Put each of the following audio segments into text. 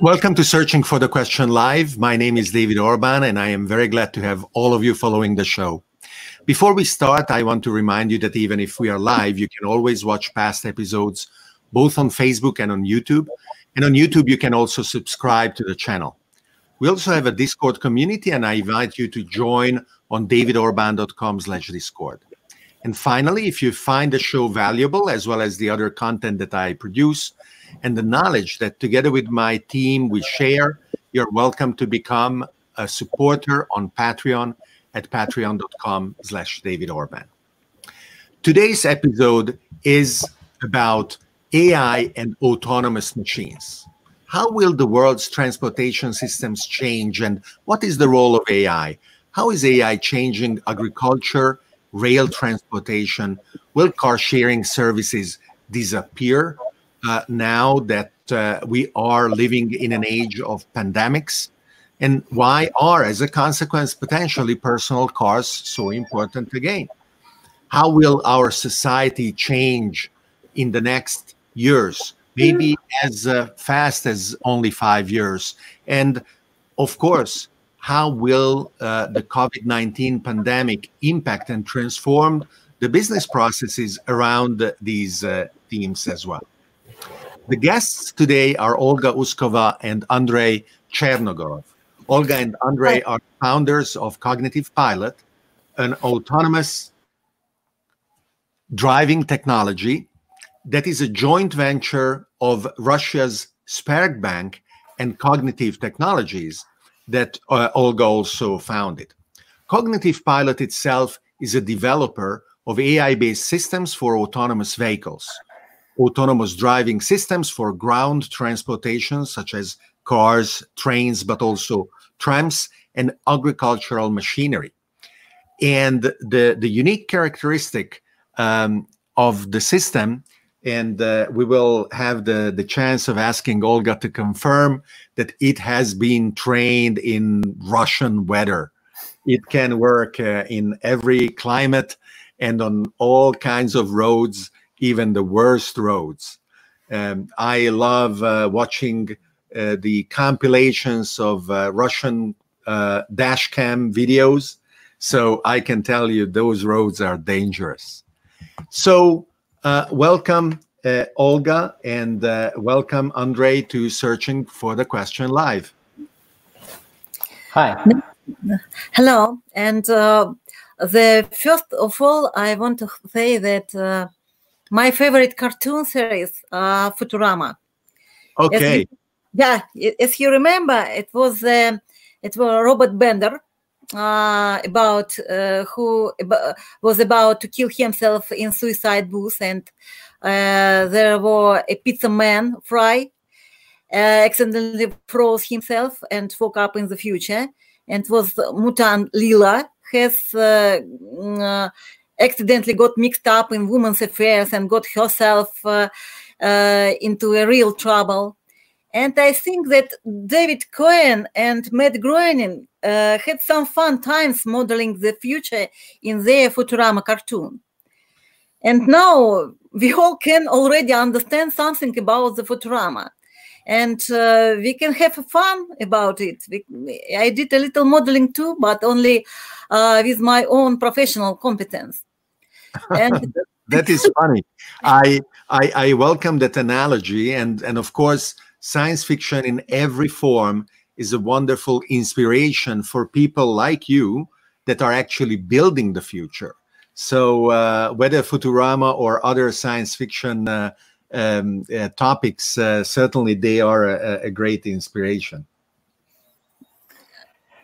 Welcome to Searching for the Question Live. My name is David Orban, and I am very glad to have all of you following the show. Before we start, I want to remind you that even if we are live, you can always watch past episodes both on Facebook and on YouTube. And on YouTube, you can also subscribe to the channel. We also have a Discord community, and I invite you to join on davidorban.com slash Discord. And finally, if you find the show valuable, as well as the other content that I produce, and the knowledge that together with my team we share, you're welcome to become a supporter on Patreon at patreon.com slash David Orban. Today's episode is about AI and autonomous machines. How will the world's transportation systems change and what is the role of AI? How is AI changing agriculture, rail transportation? Will car sharing services disappear uh, now that uh, we are living in an age of pandemics? And why are, as a consequence, potentially personal cars so important again? How will our society change in the next years? Maybe as uh, fast as only five years. And of course, how will uh, the COVID 19 pandemic impact and transform the business processes around these uh, themes as well? The guests today are Olga Uskova and Andrei Chernogorov. Olga and Andrei are founders of Cognitive Pilot, an autonomous driving technology that is a joint venture of Russia's Sberbank and Cognitive Technologies that uh, Olga also founded. Cognitive Pilot itself is a developer of AI based systems for autonomous vehicles autonomous driving systems for ground transportation, such as cars, trains, but also trams and agricultural machinery. And the, the unique characteristic um, of the system, and uh, we will have the, the chance of asking Olga to confirm that it has been trained in Russian weather. It can work uh, in every climate and on all kinds of roads even the worst roads. Um, I love uh, watching uh, the compilations of uh, Russian uh, dash cam videos. So I can tell you those roads are dangerous. So uh, welcome, uh, Olga, and welcome, Andre, to Searching for the Question Live. Hi. Hello. And the first of all, I want to say that my favorite cartoon series, uh, Futurama. Okay. As you, yeah, if you remember, it was uh, it was robot Bender uh, about uh, who was about to kill himself in suicide booth, and uh, there was a pizza man Fry uh, accidentally froze himself and woke up in the future, and was mutant Lila has uh, mm, accidentally got mixed up in women's affairs and got herself uh, uh, into a real trouble. And I think that David Cohen and Matt Groening uh, had some fun times modeling the future in their Futurama cartoon. And now we all can already understand something about the Futurama. And uh, we can have fun about it. We, I did a little modeling too, but only uh, with my own professional competence. And that is funny. I, I I welcome that analogy, and and of course, science fiction in every form is a wonderful inspiration for people like you that are actually building the future. So uh, whether Futurama or other science fiction uh, um, uh, topics, uh, certainly they are a, a great inspiration.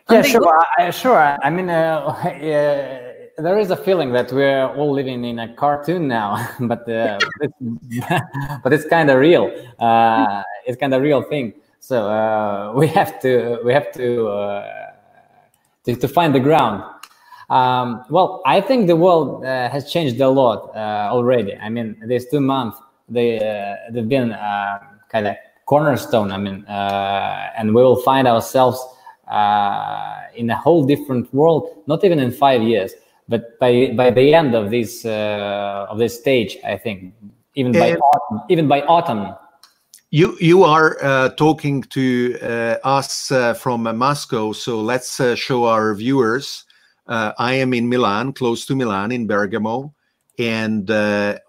Yeah, sure. I, sure. I mean, uh, there is a feeling that we're all living in a cartoon now, but uh, it's, but it's kind of real. Uh, it's kind of real thing. So uh, we have to we have to, uh, to, to find the ground. Um, well, I think the world uh, has changed a lot uh, already. I mean, these two months they they've been kind of cornerstone. I mean, and we will find ourselves in a whole different world. Not even in five years but by by the end of this uh, of this stage, I think even by autumn, even by autumn. You you are uh, talking to uh, us uh, from Moscow, so let's show our viewers. I am in Milan, close to Milan, in Bergamo, and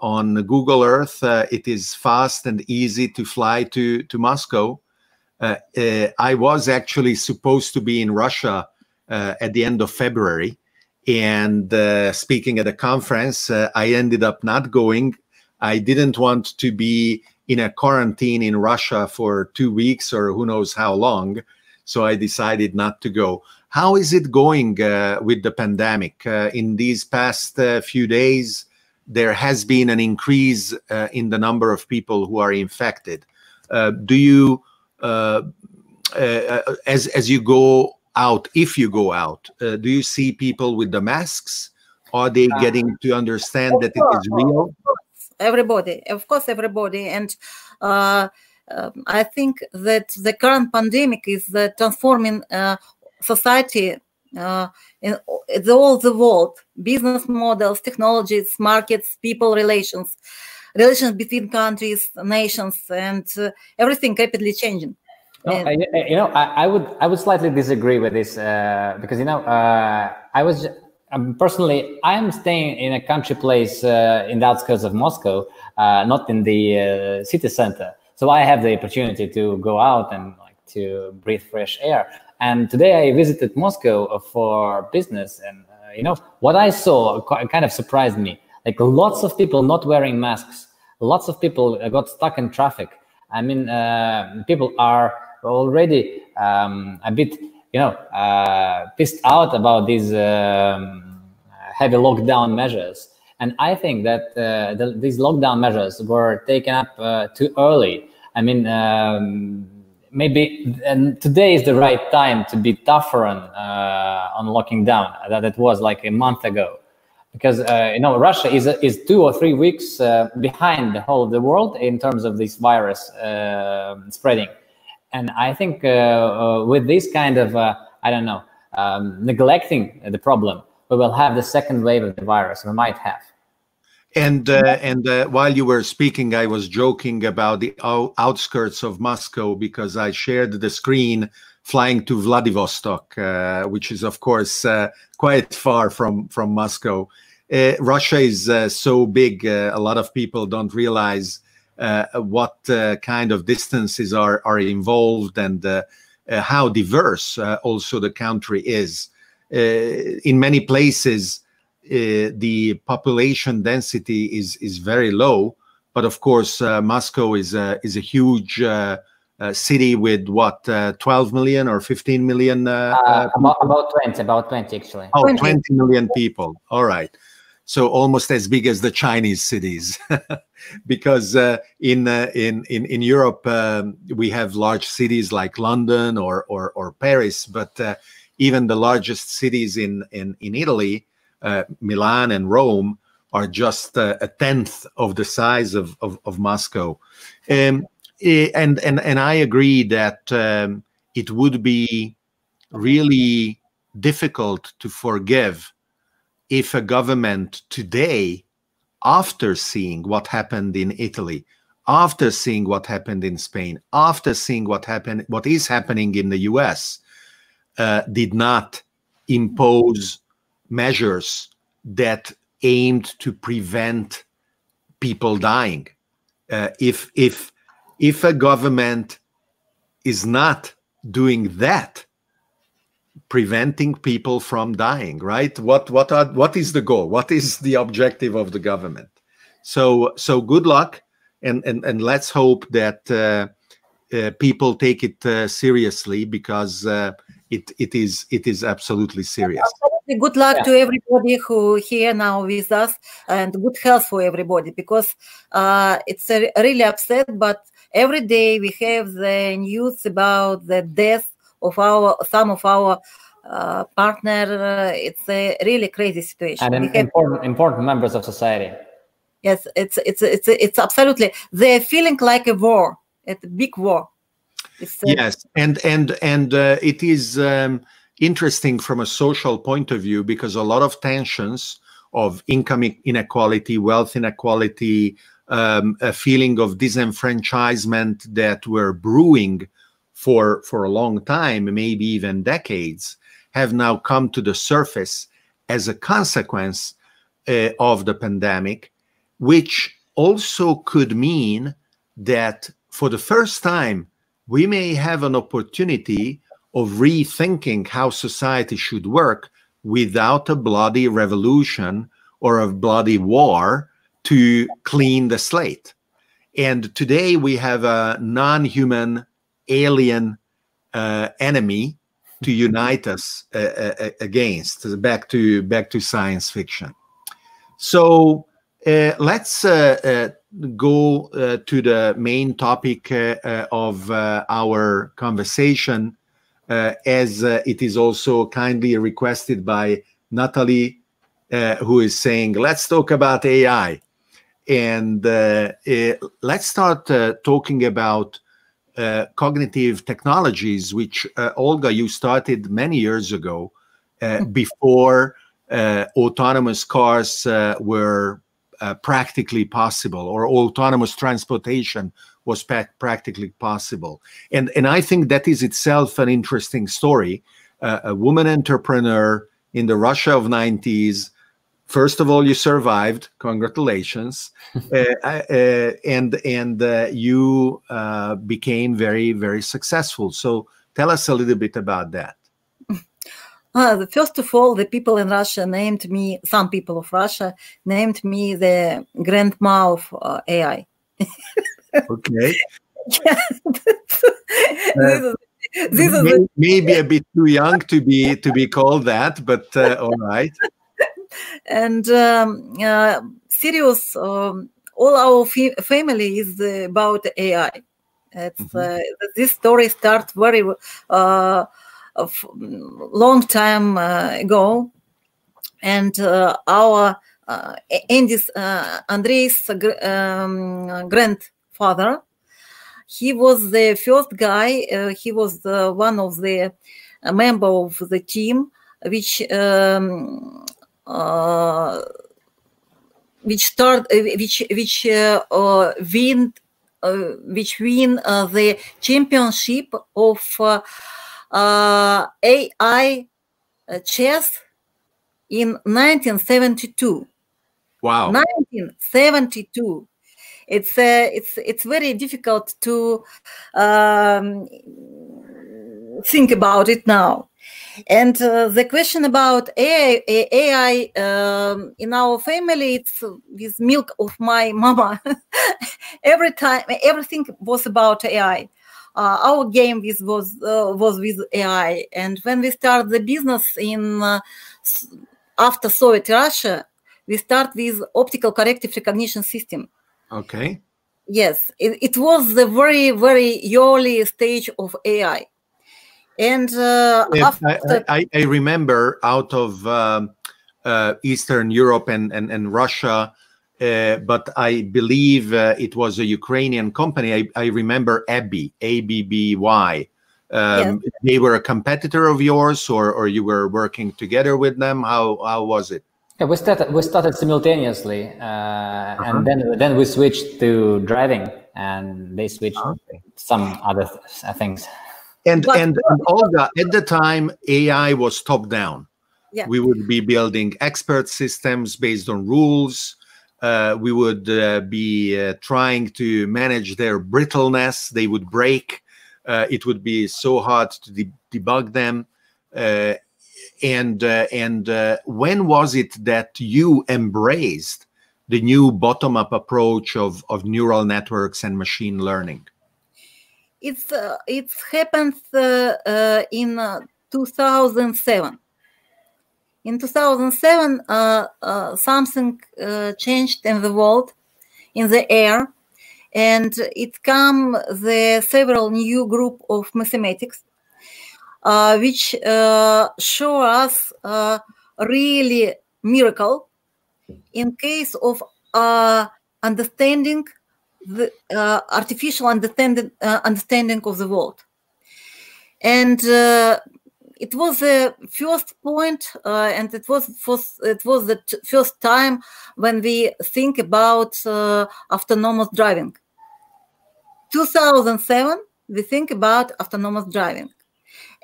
on Google Earth, it is fast and easy to fly to to Moscow. I was actually supposed to be in Russia at the end of February, and uh, speaking at a conference. Uh, I ended up not going. I didn't want to be in a quarantine in Russia for two weeks or who knows how long. So I decided not to go. How is it going uh, with the pandemic? Uh, in these past uh, few days, there has been an increase uh, in the number of people who are infected. Uh, do you, uh, as as you go out, if you go out, do you see people with the masks? Are they getting to understand that it is real? Everybody of course everybody. And uh, uh, i think that the current pandemic is uh, transforming uh, society uh, in, all the world. Business models technologies markets people relations relations between countries nations and uh, everything rapidly changing. No, I, you know, I, I, would I would slightly disagree with this because you know I was um, personally, I'm staying in a country place uh, in the outskirts of Moscow, uh, not in the uh, city center. So I have the opportunity to go out and like to breathe fresh air. And today I visited Moscow for business, and uh, you know what I saw kind of surprised me. Like lots of people not wearing masks, lots of people got stuck in traffic. I mean, uh, people are already um, a bit you know, uh, pissed out about these um, heavy lockdown measures. And I think that uh, the, these lockdown measures were taken up uh, too early. I mean, um, maybe today is the right time to be tougher on, uh, on locking down that it was like a month ago. Because uh, you know Russia is is two or three weeks uh, behind the whole of the world in terms of this virus spreading and I think uh, uh, with this kind of uh, I don't know um, neglecting the problem, we will have the second wave of the virus. We might have. And uh, and uh, while you were speaking, I was joking about the outskirts of Moscow because I shared the screen flying to Vladivostok, uh, which is of course quite far from from Moscow. Russia is so big; a lot of people don't realize what uh, kind of distances are are involved and uh, how diverse also the country is. in many places, the population density is is very low, but of course, Moscow is a is a huge uh, city with what uh, 12 million or 15 million uh, about, about 20 about 20 actually. Oh 20 million people. All right so almost as big as the Chinese cities, because uh, in, uh, in in in Europe um, we have large cities like London or or, or Paris, but uh, even the largest cities in in in Italy, uh, Milan and Rome, are just uh, a tenth of the size of of, of Moscow, um, and and and I agree that um, it would be really difficult to forgive if a government today, after seeing what happened in Italy, after seeing what happened in Spain, after seeing what happened, what is happening in the U.S., uh, did not impose measures that aimed to prevent people dying. Uh, if if if a government is not doing that, preventing people from dying right? What what are what is the goal? What is the objective of the government? So so good luck and and, and let's hope that uh, uh, people take it uh, seriously because uh, it it is it is absolutely serious. Good luck yeah. to everybody who here now with us and good health for everybody because uh, it's really upset but every day we have the news about the death of our some of our uh, partner. Uh, it's a really crazy situation. And important, important members of society. Yes, it's it's it's it's absolutely. They're feeling like a war, a big war. It's, uh, yes, and and and uh, it is um, interesting from a social point of view because a lot of tensions of income inequality, wealth inequality, um, a feeling of disenfranchisement that were brewing for for a long time, maybe even decades, have now come to the surface as a consequence uh, of the pandemic, which also could mean that for the first time we may have an opportunity of rethinking how society should work without a bloody revolution or a bloody war to clean the slate. And today we have a non human alien uh, enemy to unite us uh, uh, against back to back to science fiction. So uh, let's uh, uh, go to the main topic of our conversation as it is also kindly requested by natalie who is saying let's talk about ai and let's start talking about uh, cognitive technologies, which uh, Olga, you started many years ago, uh, hmm. before uh, autonomous cars uh, were practically possible, or autonomous transportation was practically possible. And and I think that is itself an interesting story. a woman entrepreneur in the Russia of 90s first of all you survived. Congratulations. Uh, uh, and and uh, you uh, became very very successful. So tell us a little bit about that. Uh, first of all the people in russia named me some people of russia named me the grandma of uh, ai okay. This is, may, maybe a bit too young to be to be called that but all right and um, uh, serious. Um, all our f- family is about AI. It's, mm-hmm. uh, this story starts very uh, long time uh, ago, and uh, our uh, Andy's uh, Andrei's um, grandfather. He was the first guy. he was one of the member of the team which um, uh, which start uh, which which uh, win which win the championship of AI chess in 1972. Wow. 1972 it's uh, it's it's very difficult to um, think about it now and uh, the question about AI, AI um, in our family, it's with milk of my mama. Every time, everything was about AI. Uh, our game with, was uh, was with AI, and when we start the business in uh, after Soviet Russia, we start with optical character recognition system. Okay. Yes, it, it was the very very early stage of AI and uh, after- I, I, I, remember out of um, uh, Eastern Europe and, and, and Russia, uh, but I believe uh, it was a Ukrainian company. I, I remember ABBYY, A B B Y. Um, yes. They were a competitor of yours, or, or you were working together with them. How how was it? Yeah, we started we started simultaneously, uh, uh-huh. and then then we switched to driving, and they switched okay. some other th- things. And, but, and, and Olga, at the time, AI was top down. Yeah. We would be building expert systems based on rules. Uh, we would uh, be uh, trying to manage their brittleness. They would break. Uh, it would be so hard to de- debug them. Uh, and uh, and when was it that you embraced the new bottom-up approach of, of neural networks and machine learning? It's uh, it happened uh, uh, in 2007 in 2007 uh, uh, something uh, changed in the world in the air and it come the several new group of mathematics which show us really miracle in case of understanding the uh, artificial understanding, uh, understanding of the world. And uh, it was the first point, uh, and it was it was the t- first time when we think about uh, autonomous driving. 2007, we think about autonomous driving,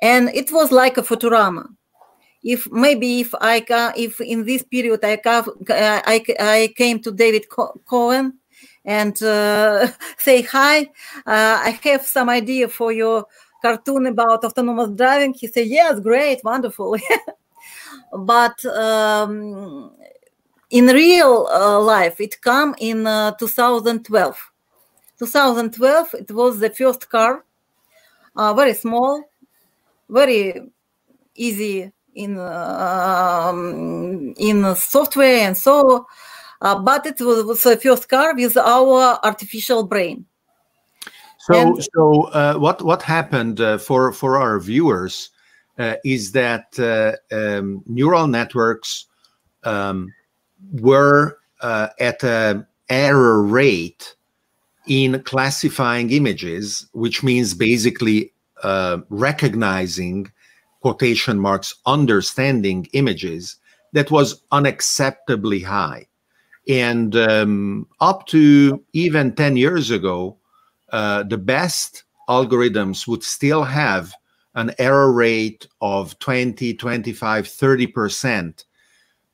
and it was like a Futurama. If maybe if I if in this period I I, I came to David Co- Cohen and uh, say hi, uh, I have some idea for your cartoon about autonomous driving. He said, Yes, great, wonderful. but um, in real uh, life, it come in uh, 2012. 2012, it was the first car, uh, very small, very easy in um, in software and so. Uh, but it was, was the first car with our artificial brain. So, and, so uh, what what happened uh, for for our viewers uh, is that uh, um, neural networks um, were uh, at an error rate in classifying images, which means basically uh, recognizing quotation marks understanding images that was unacceptably high, and um, up to even ten years ago uh, the best algorithms would still have an error rate of 20, 25, 30%.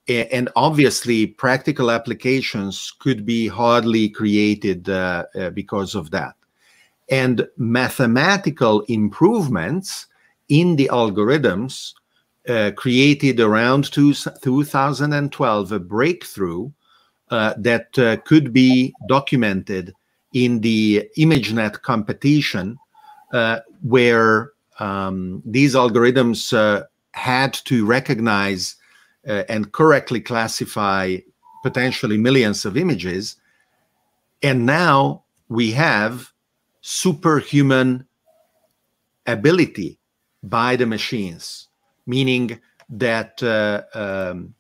And obviously, practical applications could be hardly created uh, uh, because of that. And mathematical improvements in the algorithms uh, created around two, 2012 a breakthrough that uh, could be documented in the ImageNet competition, uh, where um, these algorithms uh, had to recognize uh, and correctly classify potentially millions of images. And now we have superhuman ability by the machines, meaning that uh, um,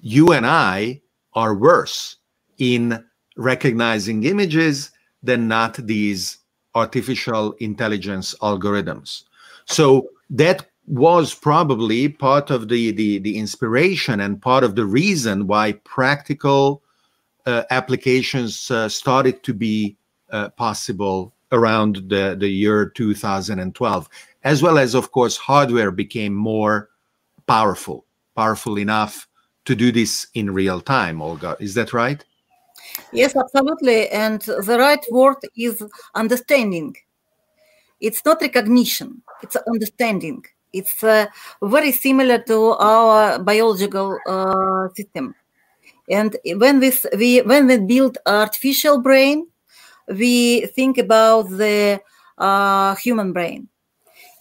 you and I are worse in recognizing images than not these artificial intelligence algorithms. So that was probably part of the, the, the inspiration and part of the reason why practical uh, applications uh, started to be uh, possible around the, the year 2012, as well as, of course, hardware became more powerful, powerful enough to do this in real time, Olga. Is that right? Yes, absolutely. And the right word is understanding. It's not recognition, it's understanding. It's uh, very similar to our biological uh, system. And when we, when we build artificial brain, we think about the uh, human brain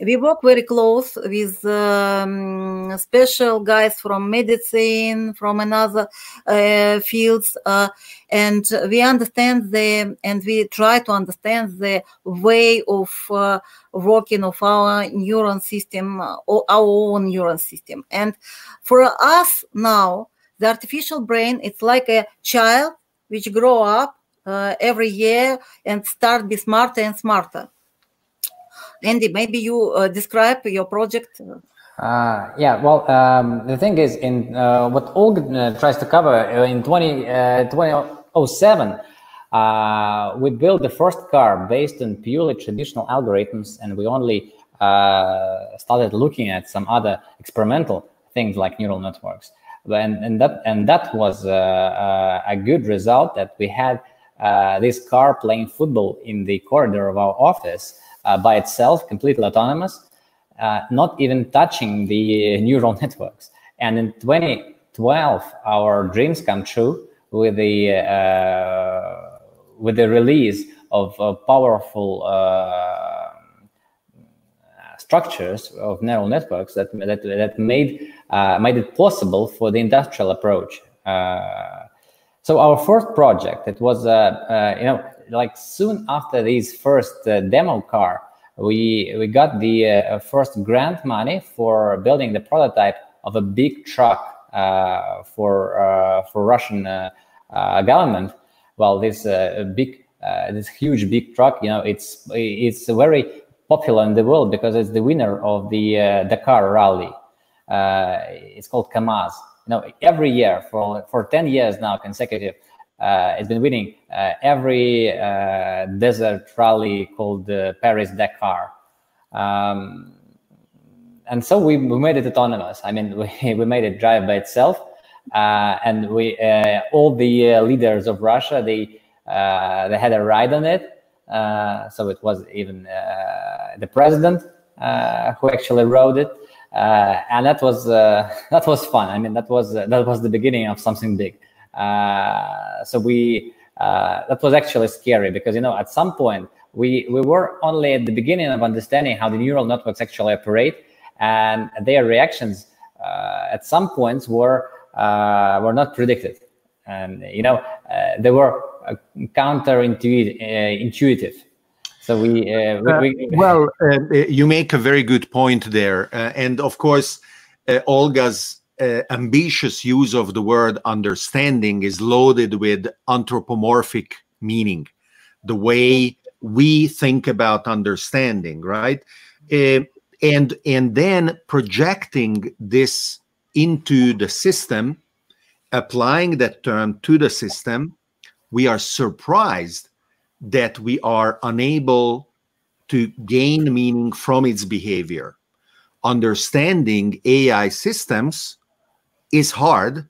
we work very close with um, special guys from medicine from another uh, fields uh, and we understand the and we try to understand the way of uh, working of our neuron system or uh, our own neuron system. And for us now the artificial brain it's like a child which grow up uh, every year and start be smarter and smarter Andy, maybe you uh, describe your project. Uh, yeah, well, um, the thing is, in uh, what Olga uh, tries to cover uh, in 20, 2007, uh, we built the first car based on purely traditional algorithms, and we only started looking at some other experimental things like neural networks. And, and that and that was a good result that we had this car playing football in the corridor of our office uh, by itself, completely autonomous, uh, not even touching the neural networks. And in 2012, our dreams come true with the uh, with the release of powerful uh, structures of neural networks that that, that made uh, made it possible for the industrial approach. Uh, so our first project, it was you know like soon after this first uh, demo car, we we got the uh, first grant money for building the prototype of a big truck uh, for uh, for Russian uh, uh, government. Well, this big this huge big truck, you know, it's it's very popular in the world because it's the winner of the Dakar Rally. It's called Kamaz. You know, every year for for ten years now consecutive, uh, it's been winning uh, every uh, desert rally called Paris Dakar. Um, and so we, we made it autonomous. I mean, we, we made it drive by itself. Uh, and we uh, all the uh, leaders of Russia they they had a ride on it. so it was even the president who actually rode it, and that was that was fun. I mean, that was that was the beginning of something big. Uh, so we uh, that was actually scary because you know at some point we we were only at the beginning of understanding how the neural networks actually operate and their reactions uh, at some points were uh, were not predicted, and you know uh, they were uh, counterintuitive. intuitive. So we, we, we well, you make a very good point there, and of course, Olga's uh, ambitious use of the word understanding is loaded with anthropomorphic meaning the way we think about understanding right uh, and and then projecting this into the system, applying that term to the system, we are surprised that we are unable to gain meaning from its behavior. Understanding AI systems is hard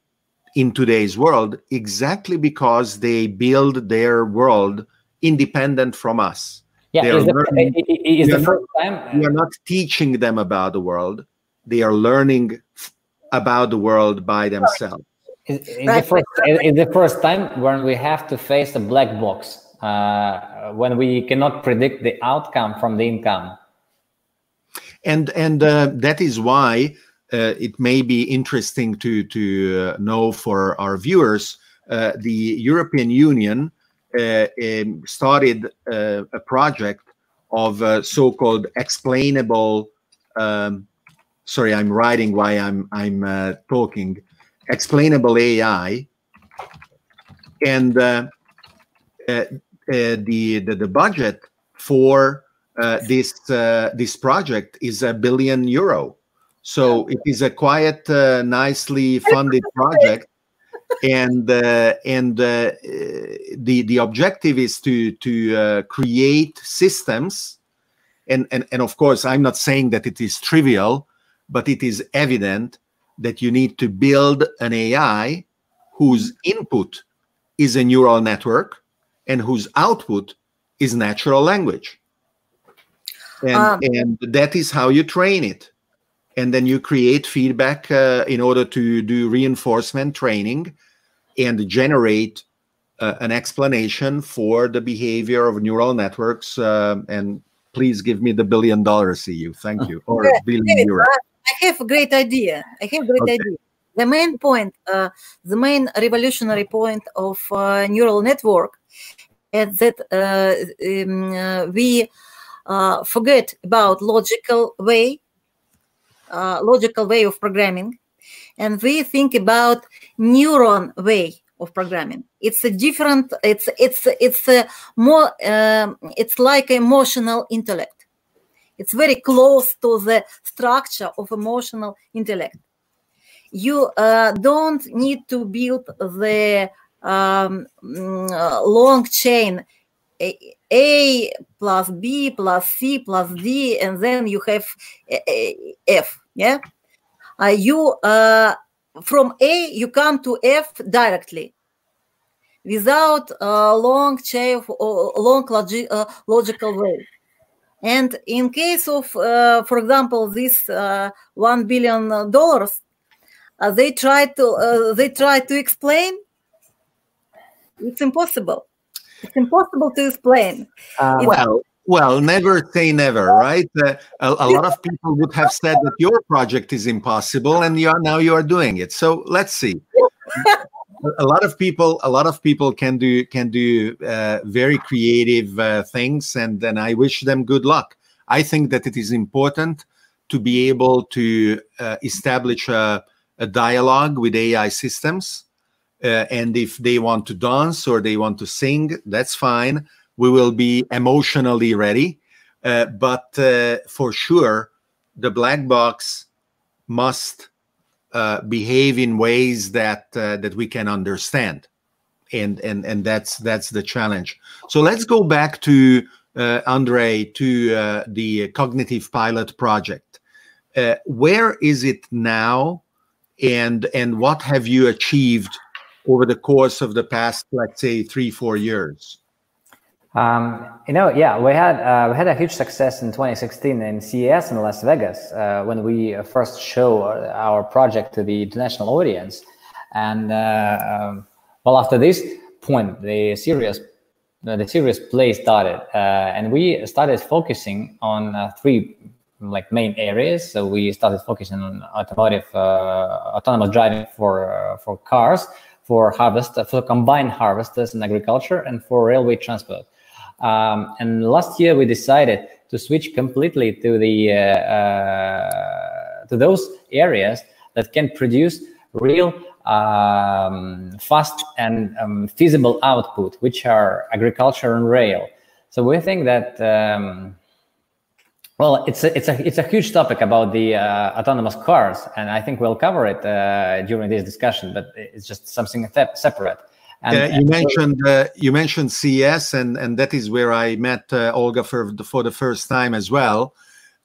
in today's world exactly because they build their world independent from us. Yeah, is, learning, the, is the first not, time? We are not teaching them about the world. They are learning about the world by themselves. Is, is, the first, the first time when we have to face a black box, uh, when we cannot predict the outcome from the income. And and uh, that is why it may be interesting to to uh, know for our viewers uh, the European Union uh, um, started a project of so-called explainable um, sorry, I'm writing while I'm I'm uh, talking. Explainable AI, and uh, uh, the, the, the budget for uh, this uh, this project is a billion euro. So it is a quite uh, nicely funded project, and and the the objective is to to create systems, and, and and of course I'm not saying that it is trivial but it is evident that you need to build an AI whose input is a neural network and whose output is natural language. And, um, and that is how you train it. And then you create feedback uh, in order to do reinforcement training and generate uh, an explanation for the behavior of neural networks. Uh, and please give me the billion dollars EU. Thank you. Or billion euro. I have a great idea. I have a great okay. idea. The main point, uh, the main revolutionary point of uh, neural network is that uh, um, uh, we uh, forget about logical way, uh, logical way of programming, and we think about neuron way of programming. It's a different. It's it's it's a more. Um, it's like emotional intellect it's very close to the structure of emotional intellect. You uh, don't need to build the um, mm, long chain a, a, plus B plus C plus D, and then you have F. Yeah, uh, you uh, from A you come to F directly without a long chain of long logi- uh, logical way. And in case of, uh, for example, this uh, one billion dollars, uh, they try to uh, they try to explain. It's impossible. It's impossible to explain. Well, well, never say never, right? Uh, a, a, lot of people would have said that your project is impossible, and you are now you are doing it. So let's see. a lot of people a lot of people can do can do uh, very creative uh, things and then i wish them good luck i think that it is important to be able to uh, establish a, a, dialogue with ai systems uh, and if they want to dance or they want to sing that's fine we will be emotionally ready Uh, but uh, for sure, the black box must uh, behave in ways that uh, that we can understand, and and and that's that's the challenge. So let's go back to uh, Andre to uh, the cognitive pilot project. where is it now, and and what have you achieved over the course of the past, let's say, three four years? Um, you know, yeah, we had uh, we had a huge success in 2016 in CES in Las Vegas uh, when we first show our project to the international audience, and uh, um, well, after this point, the serious the serious play started, uh, and we started focusing on uh, three like main areas. So we started focusing on automotive uh, autonomous driving for for cars, for harvest, for combined harvesters in agriculture, and for railway transport. Um, and last year we decided to switch completely to the uh, uh, to those areas that can produce real um, fast and um, feasible output, which are agriculture and rail. So we think that um, well, it's a, it's a it's a huge topic about the uh, autonomous cars, and I think we'll cover it uh, during this discussion. But it's just something separate. And, uh, you mentioned uh, you mentioned CES, and and that is where I met uh, Olga for the, for the first time as well.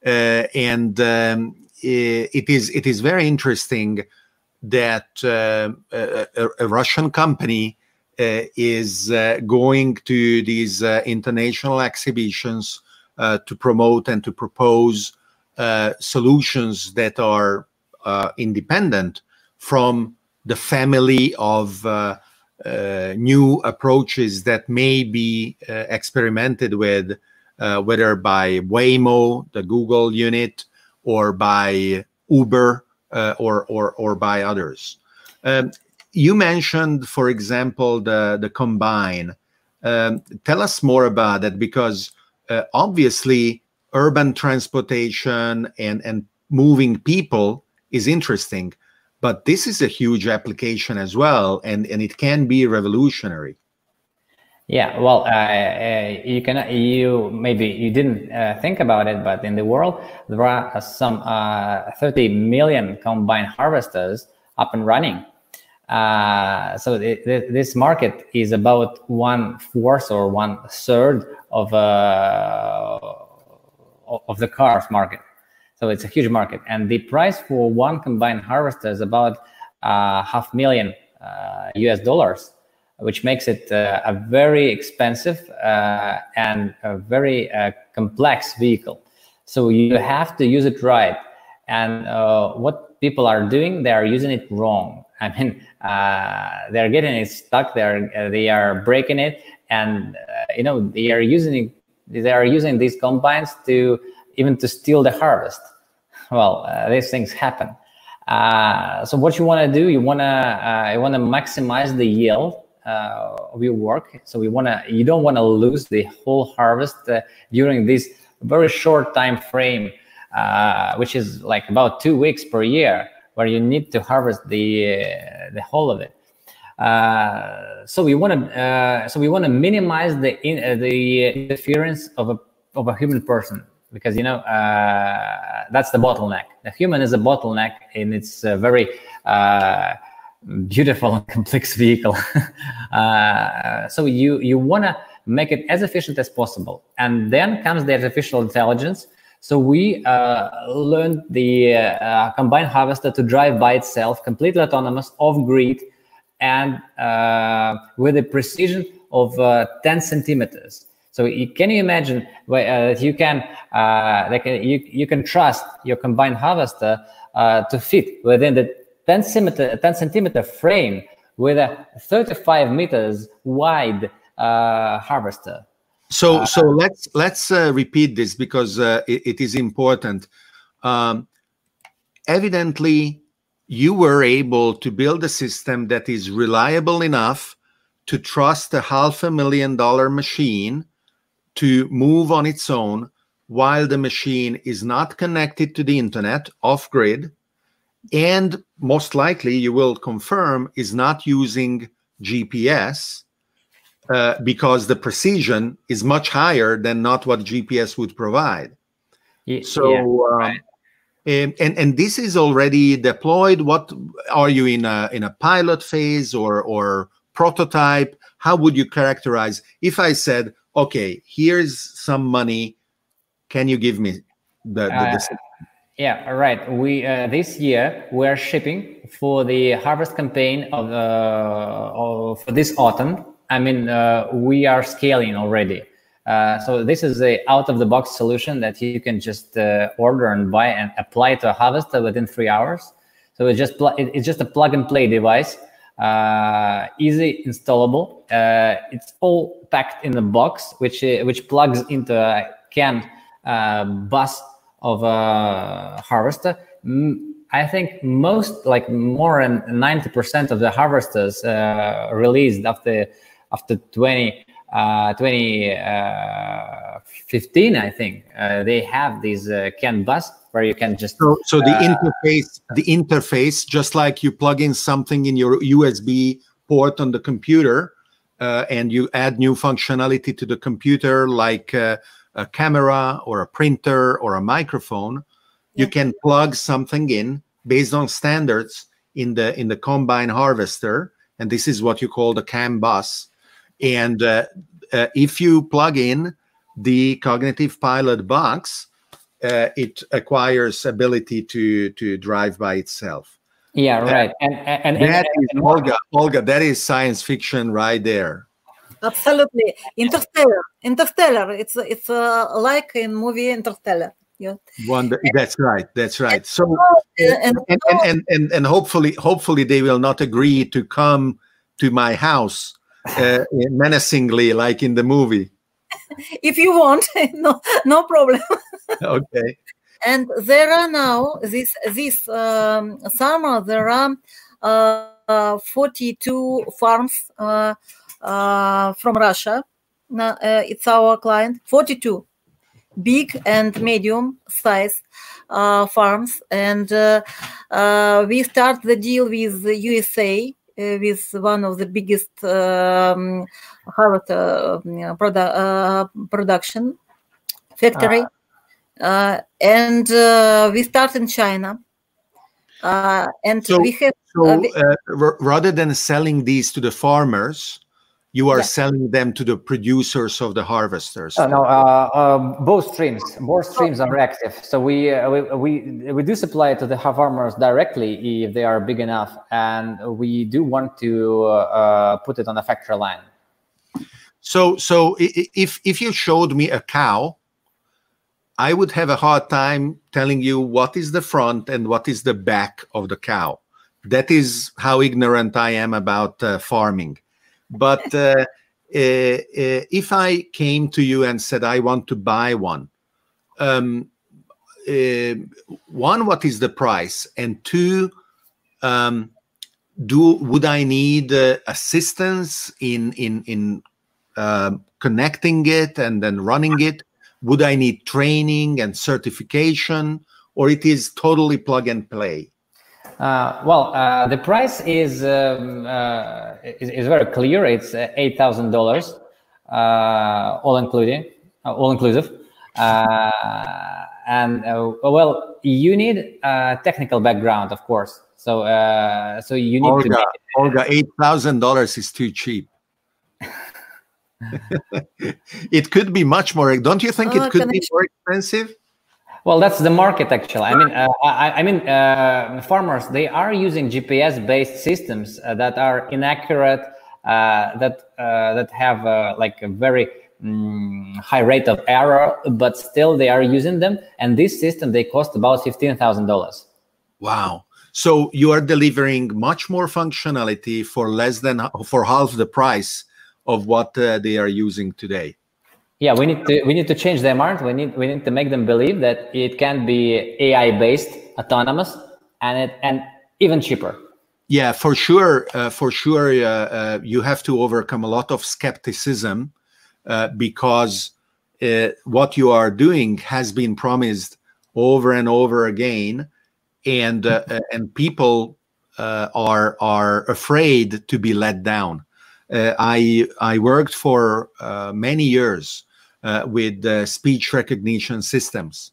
Uh, and um, it is it is very interesting that uh, a, a, Russian company uh, is going to these international exhibitions to promote and to propose solutions that are independent from the family of uh, new approaches that may be uh, experimented with, uh, whether by Waymo, the Google unit, or by Uber, or, or, or by others. Um, you mentioned, for example, the, the combine. Um, tell us more about that because uh, obviously urban transportation and, and moving people is interesting but this is a huge application as well and and it can be revolutionary. Yeah well uh, uh, you can you maybe you didn't uh, think about it but in the world there are some uh, 30 million combine harvesters up and running. Uh, so this market is about one fourth or one third of uh, of the cars market so it's a huge market. And the price for one combined harvester is about uh, half million uh, US dollars, which makes it uh, a very expensive uh, and a very uh, complex vehicle. So you have to use it right. And uh, what people are doing, they are using it wrong. I mean, they're getting it stuck. They're they are breaking it, and you know they are using they are using these combines to even to steal the harvest. Well, uh, these things happen. Uh, so what you want to do, you want to uh, you want to maximize the yield uh, of your work. So you want to you don't want to lose the whole harvest uh, during this very short time frame, uh, which is like about two weeks per year, where you need to harvest the the whole of it. so we want to so we want to minimize the in, the interference of a of a human person because you know uh, that's the bottleneck. The human is a bottleneck in its uh, very uh, beautiful and complex vehicle. Uh, so you you want to make it as efficient as possible, and then comes the artificial intelligence. So we uh, learned the uh, combined harvester to drive by itself, completely autonomous, off grid, and with a precision of 10 centimeters. So you, can you imagine uh, that you can, uh, like you, you can trust your combined harvester uh, to fit within the 10 centimeter, 10 centimeter frame with a 35 meters wide uh, harvester. So, uh, so let's let's uh, repeat this because it, it is important. Um, evidently, you were able to build a system that is reliable enough to trust a half a million dollar machine to move on its own while the machine is not connected to the internet off grid and most likely you will confirm is not using GPS uh, because the precision is much higher than not what GPS would provide. Y- So, yeah, um, right. and, and and this is already deployed. What are you in a in a pilot phase or or prototype? How would you characterize? If I said, okay, here's some money, can you give me the, the, Uh, the Yeah, all right. We uh, this year we're shipping for the harvest campaign of, uh, of for this autumn. I mean, uh, we are scaling already. Uh, so this is a out of the box solution that you can just uh, order and buy and apply to a harvester within three hours. So it's just pl- it's just a plug and play device, uh, easy installable. Uh, it's all packed in a box, which uh, which plugs into a CAN uh, bus of a harvester. I think most, like more than ninety percent of the harvesters uh, released after after 20, uh, 2015, I think uh, they have these uh, CAN bus where you can just So, so the Uh, interface, the interface, just like you plug in something in your USB port on the computer, uh, and you add new functionality to the computer, like uh, a camera or a printer or a microphone, you can plug something in based on standards in the in the combine harvester, and this is what you call the CAN bus. And uh, uh, if you plug in the Cognitive Pilot box, uh, it acquires ability to to drive by itself. yeah right and and, and, That and- is and Olga. Olga, that is science fiction right there. Absolutely, Interstellar. Interstellar. It's it's uh, like in movie Interstellar. Yeah. Wonder. That's right. That's right. So Uh, and and and, and and and hopefully hopefully they will not agree to come to my house uh, menacingly like in the movie. if you want, no, no problem. Okay. and there are now this this um, summer there are uh, 42 farms uh, uh, from Russia. Now, uh, it's our client. 42 big and medium size uh, farms, and uh, uh, we start the deal with the USA. Uh, with one of the biggest um, harvest uh, produ- uh, production factory uh, and uh, we start in China. Uh, and So- we have So rather than selling these to the farmers, you are Yeah. selling them to the producers of the harvesters. Oh, no, uh, uh, both streams, both streams are active. So we, uh, we we we do supply to the farmers directly if they are big enough, and we do want to uh, put it on a factory line. So, so if if you showed me a cow, I would have a hard time telling you what is the front and what is the back of the cow. That is how ignorant I am about uh, farming. But uh, uh, uh, if I came to you and said I want to buy one, um, uh, one, what is the price, and two, um, do would I need assistance in in in um, connecting it and then running it? Would I need training and certification, or it is totally plug and play? Uh, well, uh, the price is, um, uh, is is very clear. It's uh, eight thousand dollars, all including, uh, all inclusive. Uh, and uh, well, you need a technical background, of course. So, uh, so you need to. Olga, Make, Olga, eight thousand dollars is too cheap. it could be much more. Don't you think Oh, it could can I be more expensive? Well, that's the market actually. I mean, uh, I, I mean, uh, farmers they are using GPS-based systems uh, that are inaccurate, uh, that uh, that have uh, like a very mm, high rate of error, but still they are using them. And this system they cost about fifteen thousand dollars. Wow. So you are delivering much more functionality for less than for half the price of what they are using today. Yeah, we need to we need to change their mind. We need we need to make them believe that it can be AI based, autonomous, and it and even cheaper. Yeah, for sure. Uh, for sure, uh, uh, you have to overcome a lot of skepticism uh, because uh, what you are doing has been promised over and over again, and uh, and people are are afraid to be let down. I I worked for many years uh, with speech recognition systems,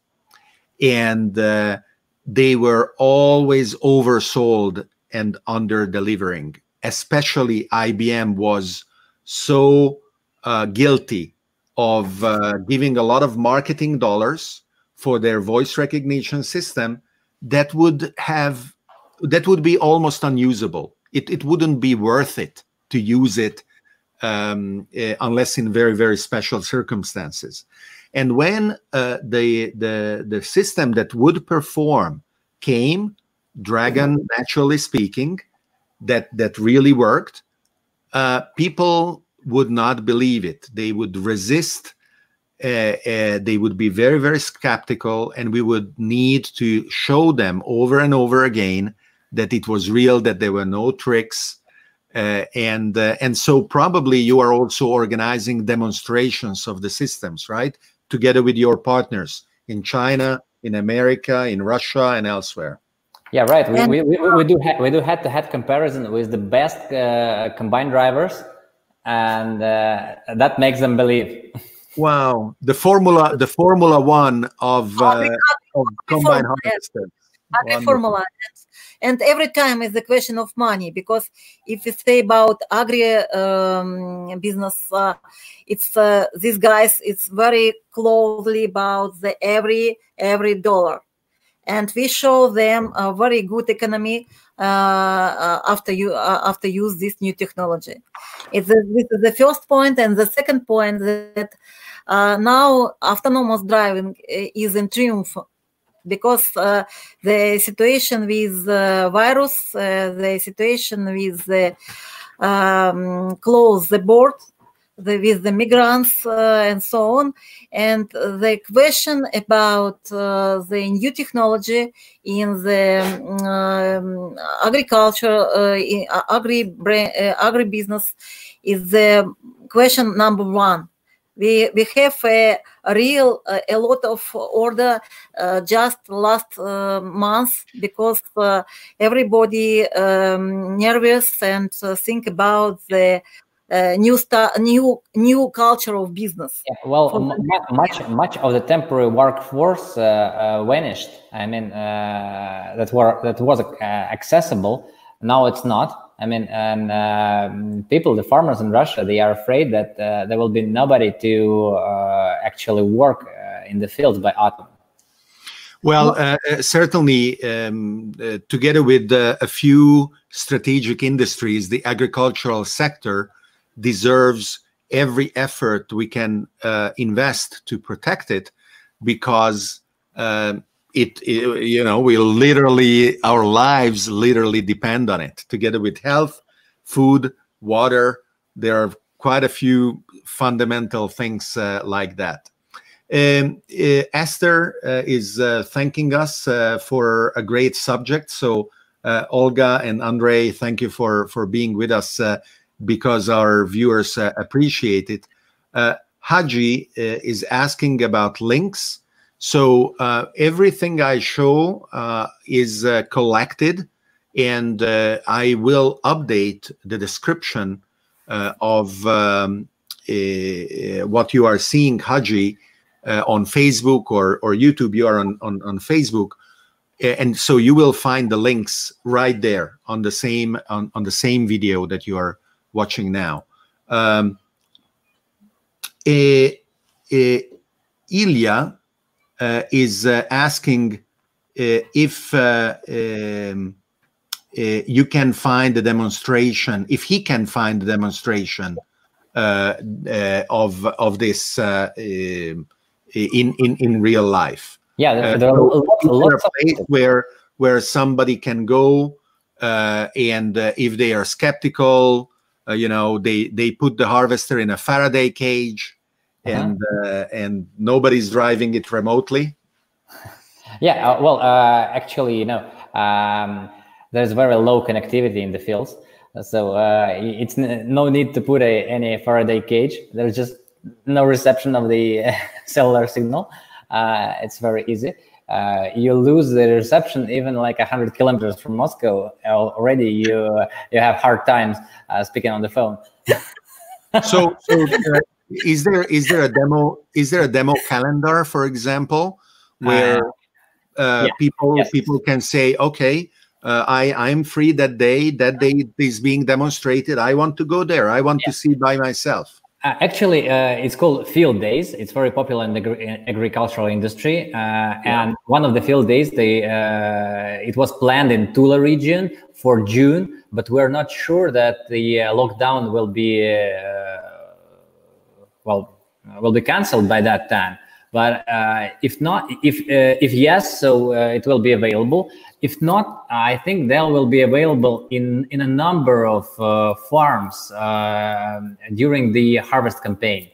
and uh, they were always oversold and under delivering. Especially IBM was so uh, guilty of uh, giving a lot of marketing dollars for their voice recognition system that would have that would be almost unusable it, it wouldn't be worth it to use it um, uh, unless in very very special circumstances and when uh, the the the system that would perform came dragon naturally speaking that that really worked uh, people would not believe it they would resist uh, uh, they would be very, very skeptical, and we would need to show them over and over again that it was real, that there were no tricks. Uh, and uh, and so probably you are also organizing demonstrations of the systems, right? Together with your partners in China, in America, in Russia, and elsewhere. Yeah, right. We, we, we, we do ha- we do head to head comparison with the best uh, combined drivers, and uh, that makes them believe. Wow, the formula, the Formula One of, uh, of combine harvester. Agri formula, and every time is the question of money because if you say about agri um, business, uh, it's uh, these guys. It's very closely about the every every dollar, and we show them a very good economy uh, uh after you uh, after use this new technology. It's a, this is the first point, and the second point that uh, now autonomous driving uh, is in triumph because uh, the situation with the virus, uh, the situation with the um, close the board the, with the migrants uh, and so on, and the question about uh, the new technology in the um, agriculture, in agri agribusiness is the question number one we we have a, real uh, a lot of order uh, just last uh, month because uh, everybody um, nervous and uh, think about the uh, new star, new new culture of business. Yeah, well, much much of the temporary workforce vanished. I mean, that were that was accessible. Now it's not I mean, and uh, people, the farmers in Russia, they are afraid that uh, there will be nobody to uh, actually work uh, in the fields by autumn. Well, uh, uh, certainly, um, together with a few strategic industries, the agricultural sector deserves every effort we can invest to protect it because um, it, it, you know we literally our lives literally depend on it. Together with health food water there are quite a few fundamental things uh, like that. Um, uh, esther uh, is uh, thanking us uh, for a great subject. So uh, olga and andre thank you for for being with us because our viewers appreciate it. Haji is asking about links so uh, everything I show uh, is uh, collected, and uh, I will update the description uh, of um, uh, what you are seeing, Haji, on Facebook or, or YouTube. You are on, on, on Facebook, and so you will find the links right there on the same on, on the same video that you are watching now. Um, Ilya uh, is uh, asking uh, if um, you can find the demonstration, if he can find the demonstration of of this in in in real life. Yeah, there, are lots, a place where where somebody can go uh, and uh, if they are skeptical uh, you know they they put the harvester in a faraday cage uh-huh. and uh, and nobody's driving it remotely. Yeah, uh, well, uh, actually, you know, um, there's very low connectivity in the fields, so uh, it's n- no need to put a, any Faraday cage. There's just no reception of the cellular signal. Uh, it's very easy. Uh, you lose the reception even like 100 kilometers from Moscow. Already, you you have hard times speaking on the phone. so, so uh, is there is there a demo is there a demo calendar, for example, where uh, yeah. people yes. people can say, okay, uh, I I'm free that day. That day is being demonstrated. I want to go there. I want yeah. to see by myself. Uh, actually, uh, it's called field days. It's very popular in the agri- agricultural industry. Uh, yeah. And one of the field days, they uh, it was planned in Tula region for June, but we're not sure that the uh, lockdown will be uh, well will be cancelled by that time. But if not, if if yes, so it will be available. If not, I think they will be available in, in a number of uh, farms uh, during the harvest campaign.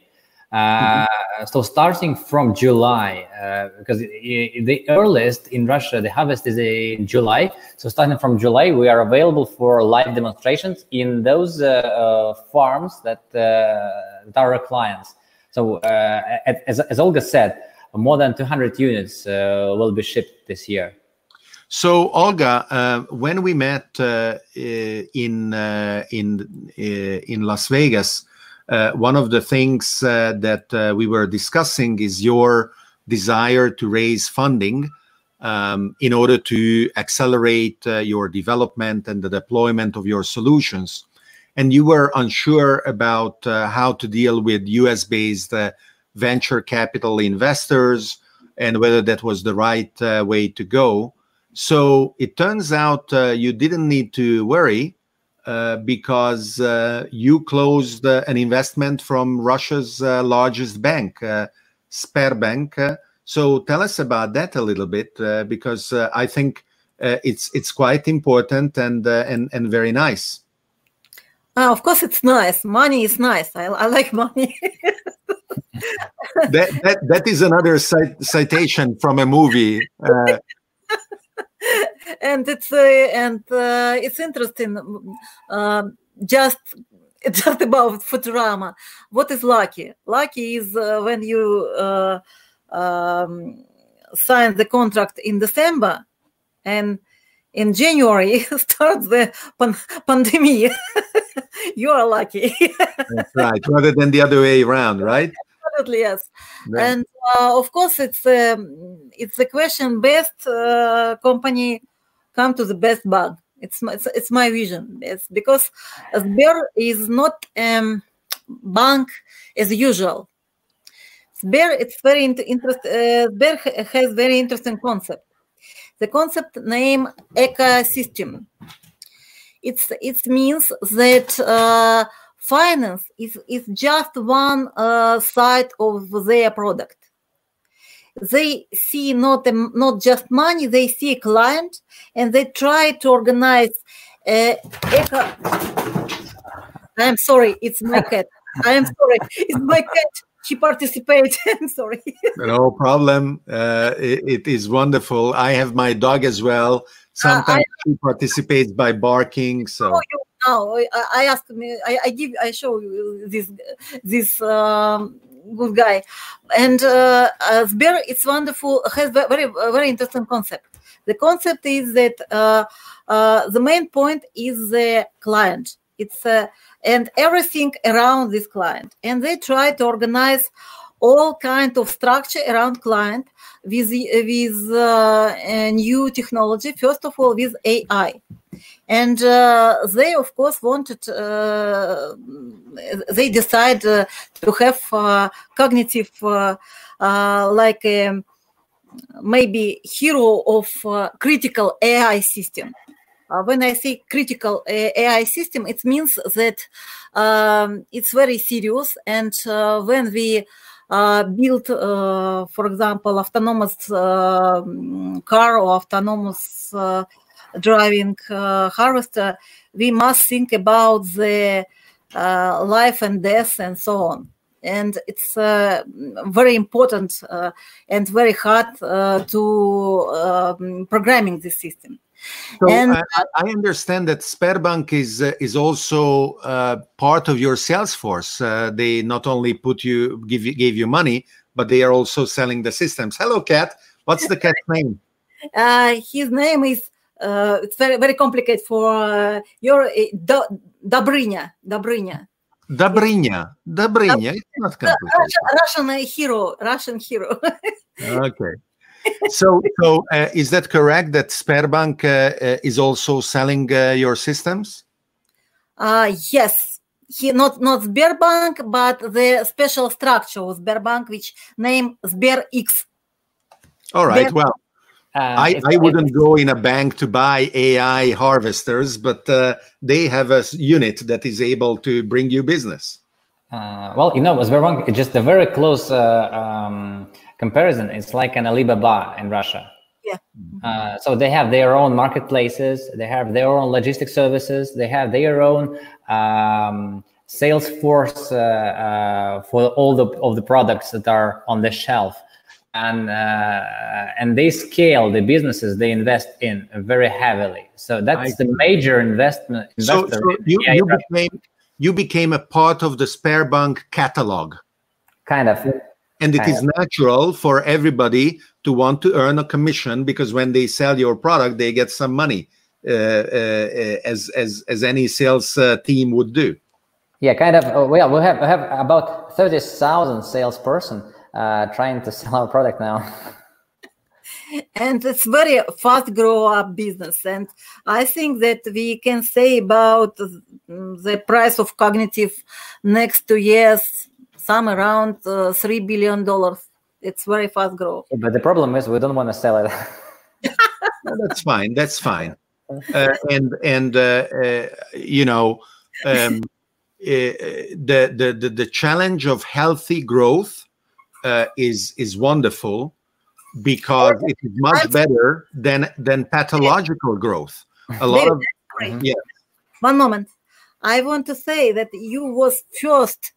Uh, mm-hmm. So starting from July, uh, because the earliest in Russia, the harvest is in July. So starting from July, we are available for live demonstrations in those uh, uh, farms that, our clients. So as, as Olga said, more than 200 units will be shipped this year. So, Olga, uh, when we met uh, in uh, in uh, in Las Vegas, uh, one of the things uh, that we were discussing is your desire to raise funding um, in order to accelerate your development and the deployment of your solutions. And you were unsure about how to deal with US-based venture capital investors and whether that was the right way to go. So it turns out uh, you didn't need to worry uh, because uh, you closed uh, an investment from Russia's uh, largest bank, uh, so tell us about that a little bit because I think it's it's quite important and and and very nice. Of course, it's nice. Money is nice. I, I like money. that, that that is another cit- citation from a movie and it's uh, and uh, it's interesting uh, just just about Futurama. What is lucky? Lucky is uh, when you uh, um, sign the contract in December, and in January starts the pan- pandemic. you are lucky. That's right, rather than the other way around, right? Absolutely yes, and uh, of course it's um, it's a question best uh, company come to the best bug. It's my, it's, it's my vision. It's because Sber is not a um, bank as usual. Sber it's very inter- interest. Uh, Sber has very interesting concept. The concept name ecosystem. It's it means that uh, finance is is just one uh, side of their product. They see not not just money they see a client and they try to organize uh, eco i'm sorry it's my cat. I am sorry it's my cat she participates i'm sorry no problem uh, it, it is wonderful i have my dog as well sometimes uh, I, she participates by barking so oh, now I, I ask me I, I, give I show you this this um, good guy. And uh, uh, Sber, it's wonderful, has very, very interesting concept. The concept is that uh, uh, the main point is the client. It's uh, and everything around this client, and they try to organize all kind of structure around client with with uh, new technology. First of all, with AI and uh, they of course wanted uh, they decide uh, to have uh, cognitive uh, like maybe hero of critical ai system when i say critical ai system it means that um, it's very serious and when we build for example autonomous car or autonomous driving uh, harvester, we must think about the uh, life and death and so on. And it's uh, very important uh, and very hard uh, to um, programming this system. So and, I, I, understand that Sberbank is uh, is also part of your sales force. they not only put you give you gave you money, but they are also selling the systems. Hello, cat. What's the cat's name? his name is uh, it's very very complicated for uh, your uh, Dobrynya. Dobrynya. Dobrynya. Dobrynya. It's not complicated. Russian, Russian hero. Russian hero. okay. So, so uh, is that correct that Sberbank uh, uh, is also selling uh, your systems? Uh, yes. He not not Sberbank, but the special structure of Sberbank, which name SberX. All right. Sber- Well, Uh, I, I wouldn't go in a bank to buy AI harvesters, but uh, they have a unit that is able to bring you business. Uh, well, you know, Sberbank, it's just a very close uh, um, comparison. It's like an Alibaba in Russia. Yeah. Uh, so they have their own marketplaces, they have their own logistic services, they have their own um, sales force uh, uh, for all the of the products that are on the shelf, and uh, and they scale the businesses they invest in very heavily. So that's I the major investment. So, so you, AI you became you became a part of the Sberbank catalog, kind of. And it is natural for everybody to want to earn a commission because when they sell your product, they get some money, uh, uh, as as as any sales uh, team would do. Yeah, kind of. Uh, well, we have we have about thirty thousand salesperson uh, trying to sell our product now. and it's very fast grow up business and i think that we can say about mm, the price of cognitive next two years some around uh, three billion dollars it's very fast grow but the problem is we don't want to sell it. No, that's fine. That's fine. Uh, and and uh, uh, you know um, uh, the, the the the challenge of healthy growth uh, is is wonderful because it is much better than than pathological growth. A lot of Great. Yeah. one moment i want to say that you was first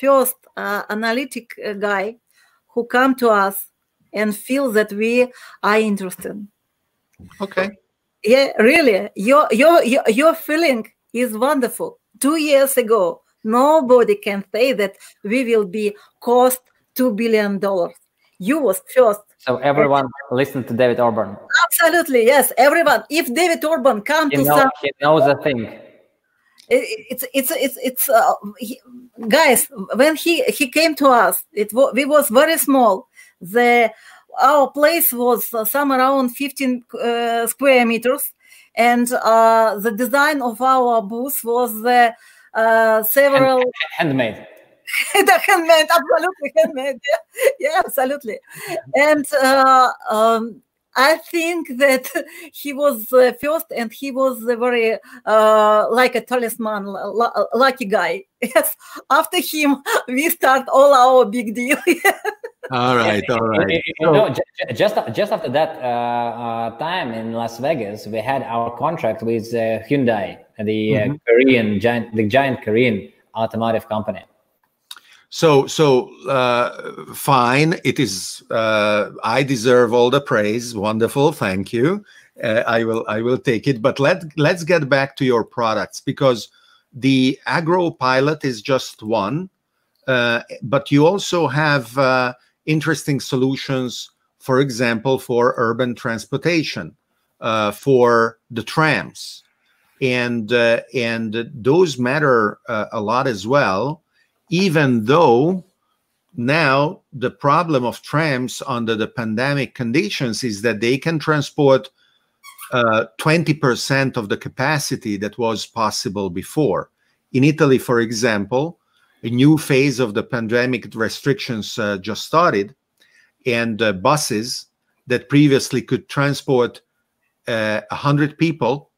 first uh, analytic uh, guy who come to us and feel that we are interested okay. yeah really your your your, your feeling is wonderful two years ago nobody can say that we will be cost two billion dollars you was first so everyone listen to David Orban. absolutely yes everyone if david orban come He, to know, some he knows the thing. It- it's it's it's it's uh, he, guys when he he came to us it was we was very small. The our place was uh, some around 15 uh, square meters. And uh, the design of our booth was the uh, several Handmade. the handmade absolutely handmade yeah, yeah absolutely. And uh, um, I think that he was uh, first, and he was a very uh, like a talisman, l- l- lucky guy. Yes. After him, we start all our big deal. All right. All You- you- you know, ju- ju- just just after that uh, uh, time in Las Vegas, we had our contract with uh, Hyundai, the uh, Korean giant, the giant Korean automotive company. So, so uh, fine. It is. Uh, I deserve all the praise. Wonderful. Thank you. Uh, I will. I will take it. But let let's get back to your products because the agro pilot is just one, uh, but you also have uh, interesting solutions. For example, for urban transportation, uh, for the trams, and uh, and those matter uh, a lot as well even though now the problem of trams under the pandemic conditions is that they can transport uh, 20% of the capacity that was possible before. In Italy, for example, a new phase of the pandemic restrictions uh, just started, and uh, buses that previously could transport uh, 100 people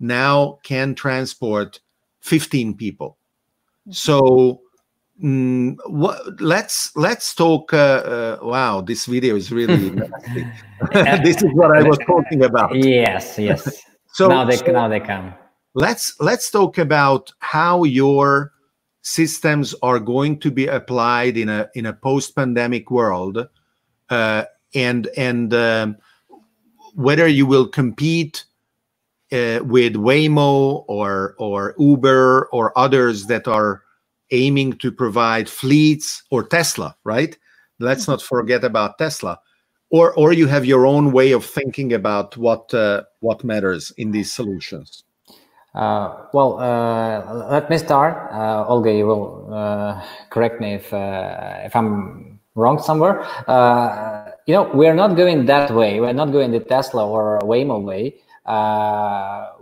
now can transport 15 people. So Mm, what, let's let's talk. Uh, uh, wow, this video is really. this is what I was talking about. Yes, yes. So, now they so now they come. let's let's talk about how your systems are going to be applied in a in a post-pandemic world, uh, and and um, whether you will compete uh, with Waymo or or Uber or others that are aiming to provide fleets or Tesla, right? Let's not forget about Tesla. Or, or you have your own way of thinking about what uh, what matters in these solutions. Uh, well, uh, let me start. Uh, Olga, you will uh, correct me if uh, if I'm wrong somewhere. Uh, you know, we are not going that way. We're not going the Tesla or Waymo way.